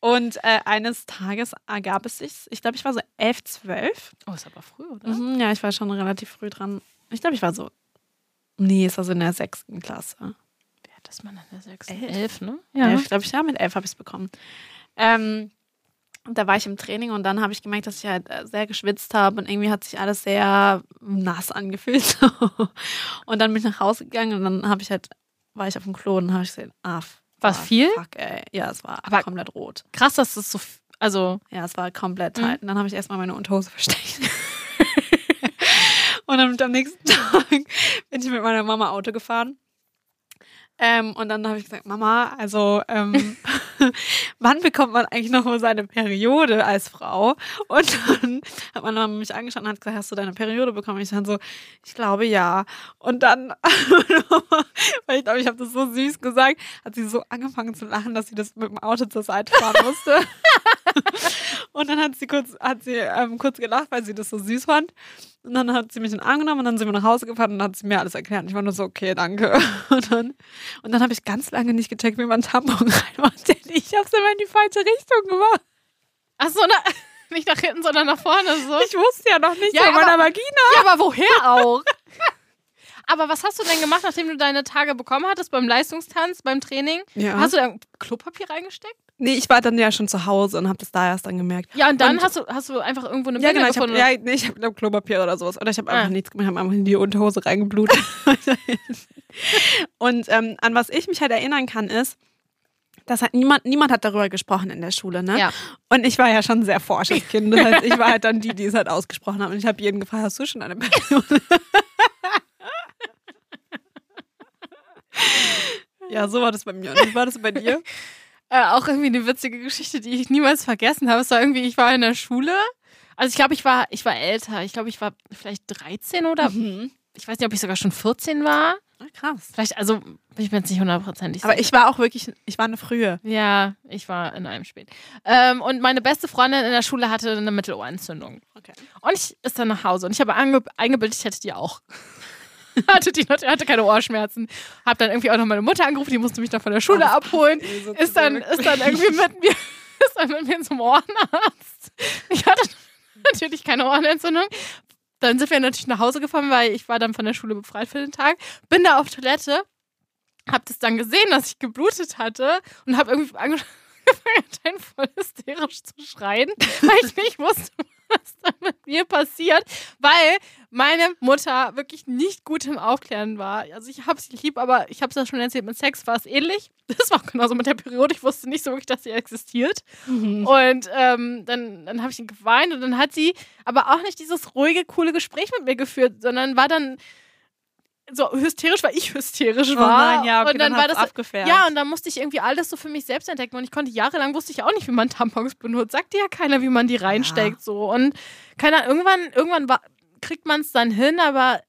Und äh, eines Tages ergab es sich, ich glaube, ich war so elf, zwölf. Oh, ist aber früh, oder? Mhm, ja, ich war schon relativ früh dran. Ich glaube, ich war so, nee, es war so in der sechsten Klasse. Wer hat das mal in der sechsten? Elf. Elf, ne? Elf, glaube ich, ja, mit elf habe ich es bekommen. Ähm, und da war ich im Training und dann habe ich gemerkt, dass ich halt äh, sehr geschwitzt habe und irgendwie hat sich alles sehr nass angefühlt. [laughs] und dann bin ich nach Hause gegangen und dann habe ich halt, war ich auf dem Klo und habe ich gesehen, ah, War's fuck, viel? Fuck, ey. Ja, es war Aber- komplett rot. Krass, dass das so, also, Ja, es war komplett Mhm. tight. Und dann habe ich erstmal meine Unterhose versteckt. [laughs] und dann am nächsten [laughs] Tag bin ich mit meiner Mama Auto gefahren. Ähm, und dann habe ich gesagt, Mama, also ähm, [laughs] wann bekommt man eigentlich noch mal seine Periode als Frau? Und dann hat meine Mama mich angeschaut und hat gesagt, hast du deine Periode bekommen? Ich dann so, ich glaube ja. Und dann, [laughs] weil ich glaube, ich habe das so süß gesagt, hat sie so angefangen zu lachen, dass sie das mit dem Auto zur Seite fahren musste. [laughs] Und dann hat sie kurz, hat sie ähm, kurz gelacht, weil sie das so süß fand. Und dann hat sie mich in den Arm genommen und dann sind wir nach Hause gefahren und dann hat sie mir alles erklärt. Und ich war nur so, okay, danke. [laughs] Und dann, und dann habe ich ganz lange nicht gecheckt, wie man Tampon [laughs] reinmacht. Denn ich habe es immer in die falsche Richtung gemacht. ach so, na, [laughs] nicht nach hinten, sondern nach vorne so. Ich wusste ja noch nicht Ja, von meiner Vagina. Ja, aber woher auch? aber was hast du denn gemacht, nachdem du deine Tage bekommen hattest beim Leistungstanz, beim Training? Ja. Hast du da Klopapier reingesteckt? Nee, ich war dann ja schon zu Hause und habe das da erst dann gemerkt. Ja, und dann Und- hast, du, hast du einfach irgendwo eine Ja, Binde genau. Ich habe gefunden. ja, nee, ich hab, glaub, Klopapier oder sowas. Oder ich habe Ah. einfach nichts gemacht. Ich habe einfach in die Unterhose reingeblutet. [laughs] und ähm, an was ich mich halt erinnern kann, ist, dass halt niemand, niemand hat darüber gesprochen in der Schule, ne? Ja. Und ich war ja schon ein sehr forsches Kind. Das heißt, ich war halt dann die, die es halt [laughs] ausgesprochen haben. Und ich habe jeden gefragt, hast du schon eine Periode? [laughs] ja, so war das bei mir. Und wie war das bei dir? Äh, auch irgendwie eine witzige Geschichte, die ich niemals vergessen habe. Es war irgendwie, ich war in der Schule. Also ich glaube, ich war, ich war älter. Ich glaube, ich war vielleicht 13 oder Mhm. ich weiß nicht, ob ich sogar schon 14 war. Ah, Krass. Vielleicht, also bin ich mir jetzt nicht hundertprozentig Aber sicher. ich war auch wirklich, ich war eine frühe. Ja, ich war in einem spät. Ähm, und meine beste Freundin in der Schule hatte eine Mittelohrentzündung. Okay. Und ich ist dann nach Hause und ich habe eingebildet, ich hätte die auch. [laughs] hatte die hatte keine Ohrenschmerzen. Hab dann irgendwie auch noch meine Mutter angerufen, die musste mich dann von der Schule abholen. Ist dann, ist dann irgendwie mit mir, [laughs] ist dann mit mir zum Ohrenarzt. Ich hatte [laughs] natürlich keine Ohrenentzündung. Dann sind wir natürlich nach Hause gefahren, weil ich war dann von der Schule befreit für den Tag. Bin da auf Toilette, hab das dann gesehen, dass ich geblutet hatte und hab irgendwie angefangen, voll hysterisch zu schreien, weil ich nicht wusste, [laughs] was da mit mir passiert, weil meine Mutter wirklich nicht gut im Aufklären war. Also ich habe sie lieb, aber ich habe es ja schon erzählt, mit Sex war es ähnlich. [laughs] Das war auch genauso mit der Periode. Ich wusste nicht so wirklich, dass sie existiert. Und ähm, dann, dann habe ich ihn geweint und dann hat sie aber auch nicht dieses ruhige, coole Gespräch mit mir geführt, sondern war dann so hysterisch, weil ich hysterisch Oh war. nein, ja, okay, und dann, dann war das abgefärbt. Ja, und dann musste ich irgendwie alles so für mich selbst entdecken und ich konnte jahrelang wusste ich auch nicht, wie man Tampons benutzt. Sagt dir ja keiner, wie man die reinsteckt so und keiner irgendwann irgendwann war, kriegt man es dann hin, aber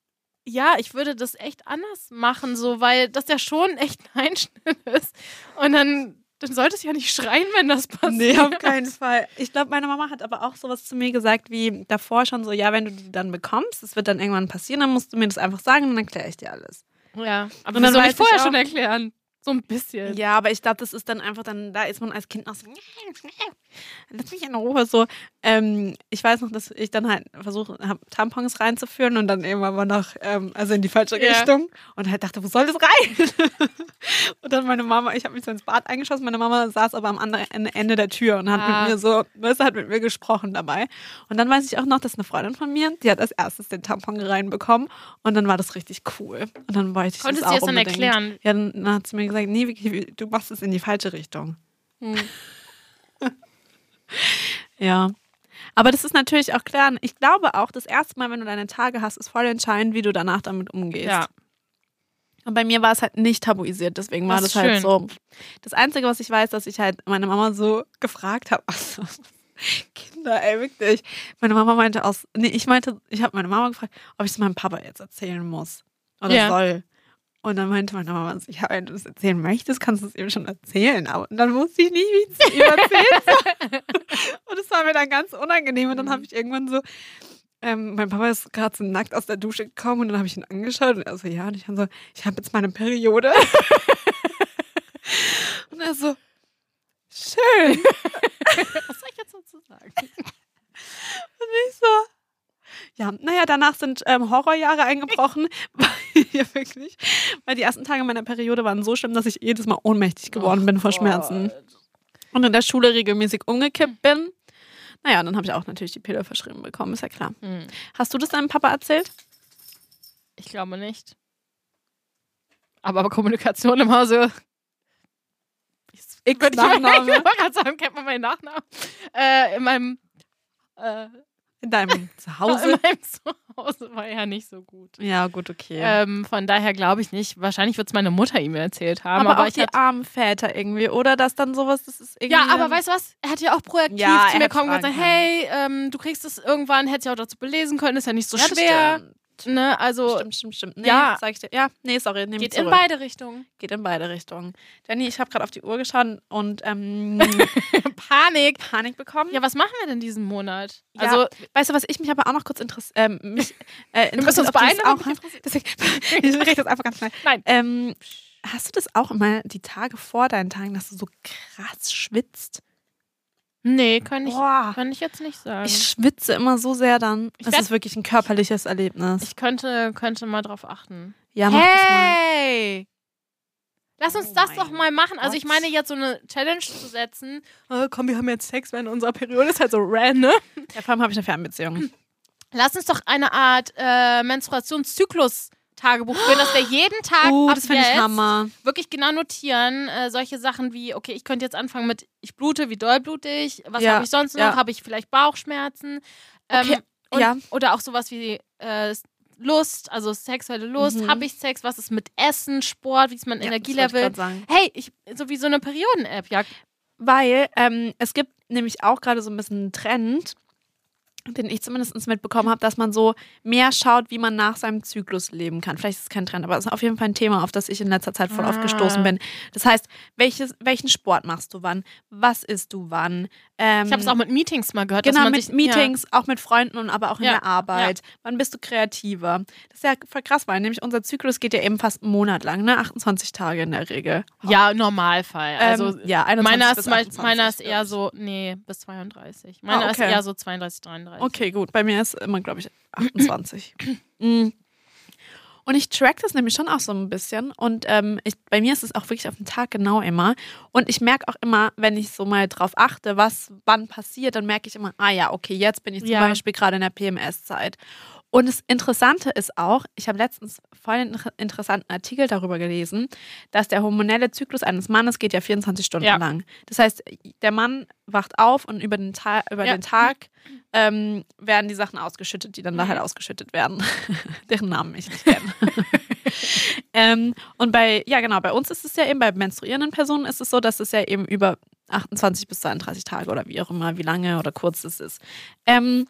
ja, ich würde das echt anders machen, so, weil das ja schon echt [laughs] ein Einschnitt ist. Und dann, dann sollte es ja nicht schreien, wenn das passiert. Nee, auf keinen Fall. Ich glaube, meine Mama hat aber auch sowas zu mir gesagt wie davor schon so, ja, wenn du die dann bekommst, das wird dann irgendwann passieren, dann musst du mir das einfach sagen und dann erkläre ich dir alles. Ja, aber Und dann dann soll ich vorher auch- schon erklären. So ein bisschen. Ja, aber ich glaube, das ist dann einfach dann, da ist man als Kind noch so, [laughs] lass mich in Ruhe. So, ähm, ich weiß noch, dass ich dann halt versucht habe, Tampons reinzuführen und dann irgendwann mal noch, ähm, also in die falsche Ja. Richtung und halt dachte, wo soll das rein? [laughs] und dann meine Mama, ich habe mich so ins Bad eingeschossen, meine Mama saß aber am anderen Ende der Tür und hat Ah. mit mir so, weißt du, hat mit mir gesprochen dabei. Und dann weiß ich auch noch, dass eine Freundin von mir, die hat als erstes den Tampon reinbekommen und dann war das richtig cool. Und dann wollte ich Konntest das du auch das dann erklären? Ja, dann, dann hat sie mir gesagt, nee, Vicky, du machst es in die falsche Richtung. Hm. [laughs] Ja. Aber das ist natürlich auch klar. Ich glaube auch, das erste Mal, wenn du deine Tage hast, ist voll entscheidend, wie du danach damit umgehst. Ja. Und bei mir war es halt nicht tabuisiert, deswegen war Das das, halt so. Das Einzige, was ich weiß, dass ich halt meine Mama so gefragt habe. [laughs] Also, Kinder, ey, wirklich. Meine Mama meinte aus, nee, ich meinte, ich habe meine Mama gefragt, ob ich es meinem Papa jetzt erzählen muss oder Ja. soll. Und dann meinte meine Mama, ja, wenn du es erzählen möchtest, kannst du es ihm schon erzählen. Aber und dann wusste ich nicht, wie ich es ihm erzählen soll. [laughs] Und es war mir dann ganz unangenehm. Und dann habe ich irgendwann so, ähm, mein Papa ist gerade so nackt aus der Dusche gekommen und dann habe ich ihn angeschaut und er so, ja, und ich dann so, ich habe jetzt meine Periode. [laughs] und er so, schön. [laughs] Was soll ich jetzt dazu sagen? Und ich so, ja, naja, danach sind ähm, Horrorjahre eingebrochen, [laughs] weil ja wirklich, weil die ersten Tage meiner Periode waren so schlimm, dass ich jedes Mal ohnmächtig geworden bin vor Schmerzen und in der Schule regelmäßig umgekippt bin. Naja, dann habe ich auch natürlich die Pille verschrieben bekommen, ist ja klar. Hm. Hast du das deinem Papa erzählt? Ich glaube nicht. Aber, aber Kommunikation im Hause. Ich würde [laughs] Nachname. Ich wollte gerade sagen, kennt man meinen Nachnamen. Äh, in meinem äh, In deinem [laughs] in Zuhause? meinem Zuhause war ja nicht so gut. Ja, gut, okay. Ähm, von daher glaube ich nicht. Wahrscheinlich wird es meine Mutter ihm erzählt haben. aber, Aber, auch ich die hatte, armen Väter irgendwie, oder? Dass dann sowas, das ist irgendwie. ja, aber weißt du was? Er hat ja auch proaktiv Ja, zu er mir kommen und gesagt, hey, ähm, du kriegst es irgendwann, hättest ja auch dazu belesen können, ist ja nicht so Ja, schwer. Stimmt. Ne? Also Stimmt, stimmt, stimmt. Nee, Ja. sag ich dir. Ja, nee, sorry, nehme geht in beide Richtungen. Geht in beide Richtungen. Jenny, ich habe gerade auf die Uhr geschaut und ähm, [laughs] Panik. Panik bekommen. Ja, was machen wir denn diesen Monat? Ja, Also, weißt du, was ich mich aber auch noch kurz interessiert, ähm, mich, äh, [laughs] Wir müssen uns interessiert, beeilen, auch. Deswegen, [laughs] ich rede das einfach ganz schnell. Nein. Ähm, hast du das auch immer die Tage vor deinen Tagen, dass du so krass schwitzt? Nee, kann ich, Boah. kann ich jetzt nicht sagen. Ich schwitze immer so sehr dann. Ich Das werd- ist wirklich ein körperliches Erlebnis. Ich könnte, könnte mal drauf achten. ja, mach hey! Lass uns Oh das doch mal machen. Also ich meine jetzt so eine Challenge zu setzen. Oh, komm, wir haben jetzt Sex während unserer Periode. Ist halt so random. Ja, vor allem habe ich eine Fernbeziehung. Lass uns doch eine Art äh, Menstruationszyklus-Tagebuch führen, dass wir jeden Tag Oh, ab das finde ich jetzt Hammer. wirklich genau notieren. Äh, solche Sachen wie, okay, ich könnte jetzt anfangen mit, ich blute, wie doll blute ich? Was Ja, habe ich sonst noch? ja. Habe ich vielleicht Bauchschmerzen? Ähm, Okay, und, ja. Oder auch sowas wie äh, Lust, also sexuelle Lust. Mhm. Habe ich Sex? Was ist mit Essen, Sport? Wie ist mein Ja, ich Energielevel? sagen. Hey, ich, so wie so eine Perioden-App, ja. Weil ähm, es gibt nämlich auch gerade so ein bisschen einen Trend, den ich zumindest mitbekommen habe, dass man so mehr schaut, wie man nach seinem Zyklus leben kann. Vielleicht ist es kein Trend, aber es ist auf jeden Fall ein Thema, auf das ich in letzter Zeit voll Ah. oft gestoßen bin. Das heißt, welches, welchen Sport machst du wann? Was isst du wann? Ähm, Ich habe es auch mit Meetings mal gehört. Genau, mit sich, Meetings, auch mit Freunden und aber auch in Ja, der Arbeit. Wann bist du kreativer? Das ist ja voll krass, weil nämlich unser Zyklus geht ja eben fast einen Monat lang, ne? 28 Tage in der Regel. Ja, ja Normalfall. Also Ähm, ja, 21 meiner ist, me- 28, meiner ist eher so, nee, bis 32. Meiner Ah, ist okay. eher so 32, 33. Okay, gut. Bei mir ist immer, glaube ich, 28. [clears throat] Mm. Und ich track das nämlich schon auch so ein bisschen. Und ähm, ich, bei mir ist es auch wirklich auf den Tag genau immer. Und ich merke auch immer, wenn ich so mal drauf achte, was wann passiert, dann merke ich immer, ah ja, okay, jetzt bin ich zum Ja. Beispiel gerade in der PMS-Zeit. Und das Interessante ist auch, ich habe letztens voll einen inter- interessanten Artikel darüber gelesen, dass der hormonelle Zyklus eines Mannes geht ja 24 Stunden Ja. lang. Das heißt, der Mann wacht auf und über den, Ta über Ja. den Tag ähm, werden die Sachen ausgeschüttet, die dann da halt ausgeschüttet werden, [laughs] deren Namen ich nicht kenne. [laughs] ähm, und bei, ja genau, bei uns ist es ja eben, bei menstruierenden Personen ist es so, dass es ja eben über 28 bis 32 Tage oder wie auch immer, wie lange oder kurz es ist. Ähm,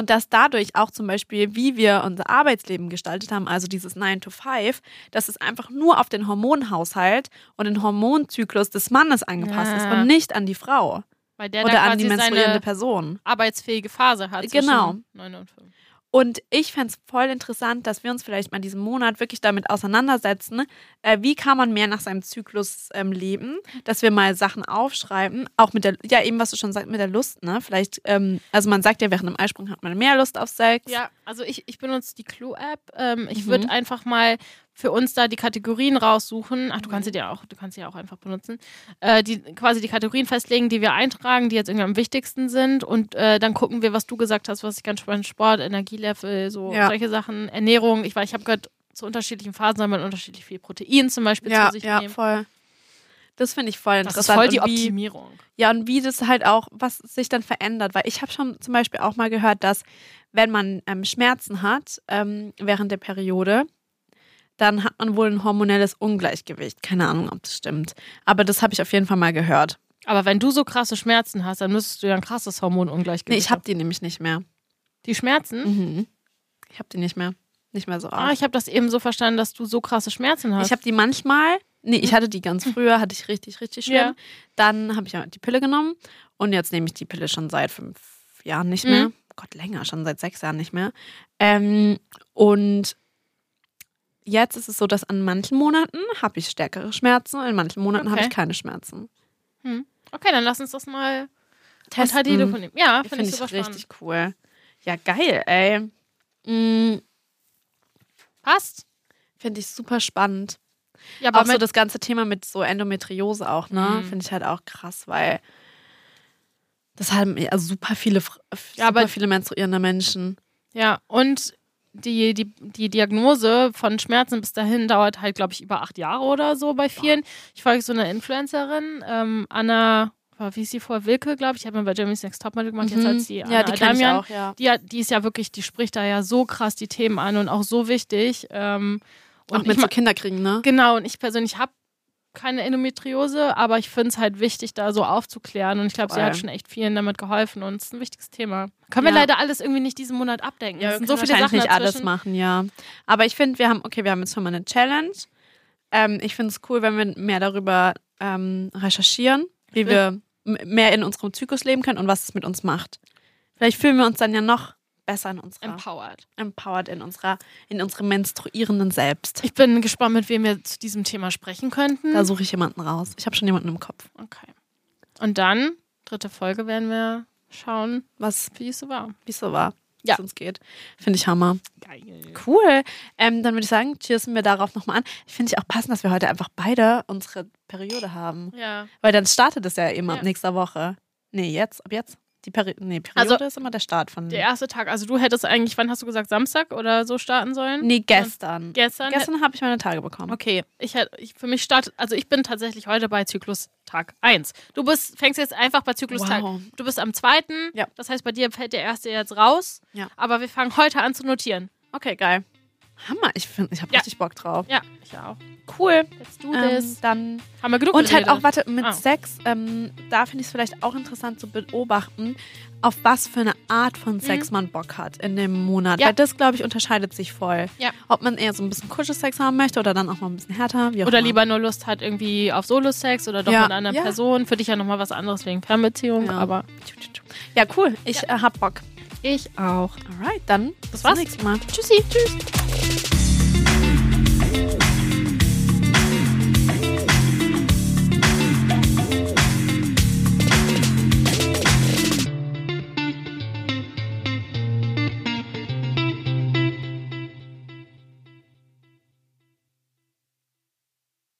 und dass dadurch auch zum Beispiel, wie wir unser Arbeitsleben gestaltet haben, also dieses 9 to 5, dass es einfach nur auf den Hormonhaushalt und den Hormonzyklus des Mannes angepasst ist Ja. und nicht an die Frau Weil der oder an die menstruierende Person. arbeitsfähige Phase hat. Genau. Zwischen 9 und 5. Und ich fände es voll interessant, dass wir uns vielleicht mal diesen Monat wirklich damit auseinandersetzen, äh, wie kann man mehr nach seinem Zyklus ähm, leben, dass wir mal Sachen aufschreiben, auch mit der, ja eben, was du schon sagst, mit der Lust, ne? Vielleicht, ähm, also man sagt ja, während dem Eisprung hat man mehr Lust auf Sex. Ja, also ich, ich benutze die Clue-App. Ähm, ich Mhm. würde einfach mal für uns da die Kategorien raussuchen. Ach, du Mhm. kannst sie dir auch, du kannst sie ja auch einfach benutzen. Äh, die quasi die Kategorien festlegen, die wir eintragen, die jetzt irgendwie am wichtigsten sind. Und äh, dann gucken wir, was du gesagt hast, was ich ganz spannend Sport, Energielevel, so Ja. solche Sachen, Ernährung. Ich, weil ich habe gehört, zu unterschiedlichen Phasen soll man unterschiedlich viel Protein zum Beispiel ja, zu sich ja nehmen. voll. Das finde ich voll Das interessant. ist voll die wie, Optimierung. Ja, und wie das halt auch, was sich dann verändert. Weil ich habe schon zum Beispiel auch mal gehört, dass wenn man ähm, Schmerzen hat ähm, während der Periode, dann hat man wohl ein hormonelles Ungleichgewicht. Keine Ahnung, ob das stimmt. Aber das habe ich auf jeden Fall mal gehört. Aber wenn du so krasse Schmerzen hast, dann müsstest du ja ein krasses Hormonungleichgewicht Nee, ich habe haben. die nämlich nicht mehr. Die Schmerzen? Mhm. Ich habe die nicht mehr. Nicht mehr so Ah, arg. ich habe das eben so verstanden, dass du so krasse Schmerzen hast. Ich habe die manchmal, nee, ich hatte die ganz früher, hatte ich richtig, richtig schlimm. Ja. Dann habe ich die Pille genommen und jetzt nehme ich die Pille schon seit fünf Jahren nicht Mhm. mehr. Gott, länger, schon seit sechs Jahren nicht mehr. Ähm, und jetzt ist es so, dass an manchen Monaten habe ich stärkere Schmerzen in manchen Monaten habe Okay. ich keine Schmerzen. Okay, dann lass uns das mal Testen. unter nehmen. Ja, finde ich ich super spannend. richtig cool. Ja, geil, ey. Mm, Passt. Finde ich super spannend. Ja, auch aber so mit, das ganze Thema mit so Endometriose auch, ne? Mhm. Finde ich halt auch krass, weil das haben ja super viele, super aber- viele menstruierende Menschen. ja, und die, die, die Diagnose von Schmerzen bis dahin dauert halt, glaube ich, über acht Jahre oder so bei vielen. Ich folge so einer Influencerin, ähm, Anna, wie ist sie vor, Wilke, glaube ich, ich habe mir bei Jeremy's Next Topmodel gemacht, jetzt hat sie Anna Mhm. ja, die ich Adamian. auch, ja. Die, die ist ja wirklich, die spricht da ja so krass die Themen an und auch so wichtig. Ähm, und Auch mit ich so ma- Kinderkriegen, ne? Genau, und ich persönlich habe keine Endometriose, aber ich finde es halt wichtig, da so aufzuklären. Und ich glaube, sie hat schon echt vielen damit geholfen und es ist ein wichtiges Thema. Können wir Ja. leider alles irgendwie nicht diesen Monat abdenken. Ja, es wir sind so viele Sachen nicht alles machen, ja. Aber ich finde, wir haben, okay, wir haben jetzt schon mal eine Challenge. Ähm, ich finde es cool, wenn wir mehr darüber ähm, recherchieren, wie wir mehr in unserem Zyklus leben können und was es mit uns macht. Vielleicht fühlen wir uns dann ja noch besser in unserer Empowered. empowered in unserer in unserem menstruierenden Selbst. Ich bin gespannt, mit wem wir zu diesem Thema sprechen könnten. Da suche ich jemanden raus. Ich habe schon jemanden im Kopf. okay. Und dann, dritte Folge, werden wir schauen, Was, wie es so war. wie es so war, wie Ja. es uns geht. Finde ich Hammer. Geil. Cool. Ähm, dann würde ich sagen, cheersen wir darauf nochmal an. Ich finde ich auch passend, dass wir heute einfach beide unsere Periode haben. Ja. Weil dann startet es ja immer Ja. nächster Woche. Nee, jetzt, ab jetzt. Die Peri nee, Periode Also, ist immer der Start von. Der erste Tag, also du hättest eigentlich, wann hast du gesagt, Samstag oder so starten sollen? nee, gestern. Gestern? Gestern habe ich meine Tage bekommen. Okay, ich, hätt- ich für mich startet, also ich bin tatsächlich heute bei Zyklus Tag 1. Du bist, fängst jetzt einfach bei Zyklus Tag. Wow. Du bist am zweiten, Ja. das heißt, bei dir fällt der erste jetzt raus. Ja. Aber wir fangen heute an zu notieren. Okay, geil. Hammer. Ich finde, ich habe Ja. richtig Bock drauf. Ja, ich auch. Cool. Let's do Ähm, this. dann Haben wir genug und halt auch, warte, mit Ah. Sex, ähm, da finde ich es vielleicht auch interessant zu beobachten, auf was für eine Art von Sex man Bock hat in dem Monat. Mhm. Ja. Weil das, glaube ich, unterscheidet sich voll. Ja. Ob man eher so ein bisschen Kuschelsex haben möchte oder dann auch mal ein bisschen härter. Oder immer. lieber nur Lust hat irgendwie auf Solo-Sex oder doch Ja. mit einer Ja. Person. Für dich ja nochmal was anderes wegen Fernbeziehung, Ja. aber Ja, cool. Ich äh, hab Bock. Ich auch. Alright, dann bis zum nächsten Mal. Tschüssi. Tschüss.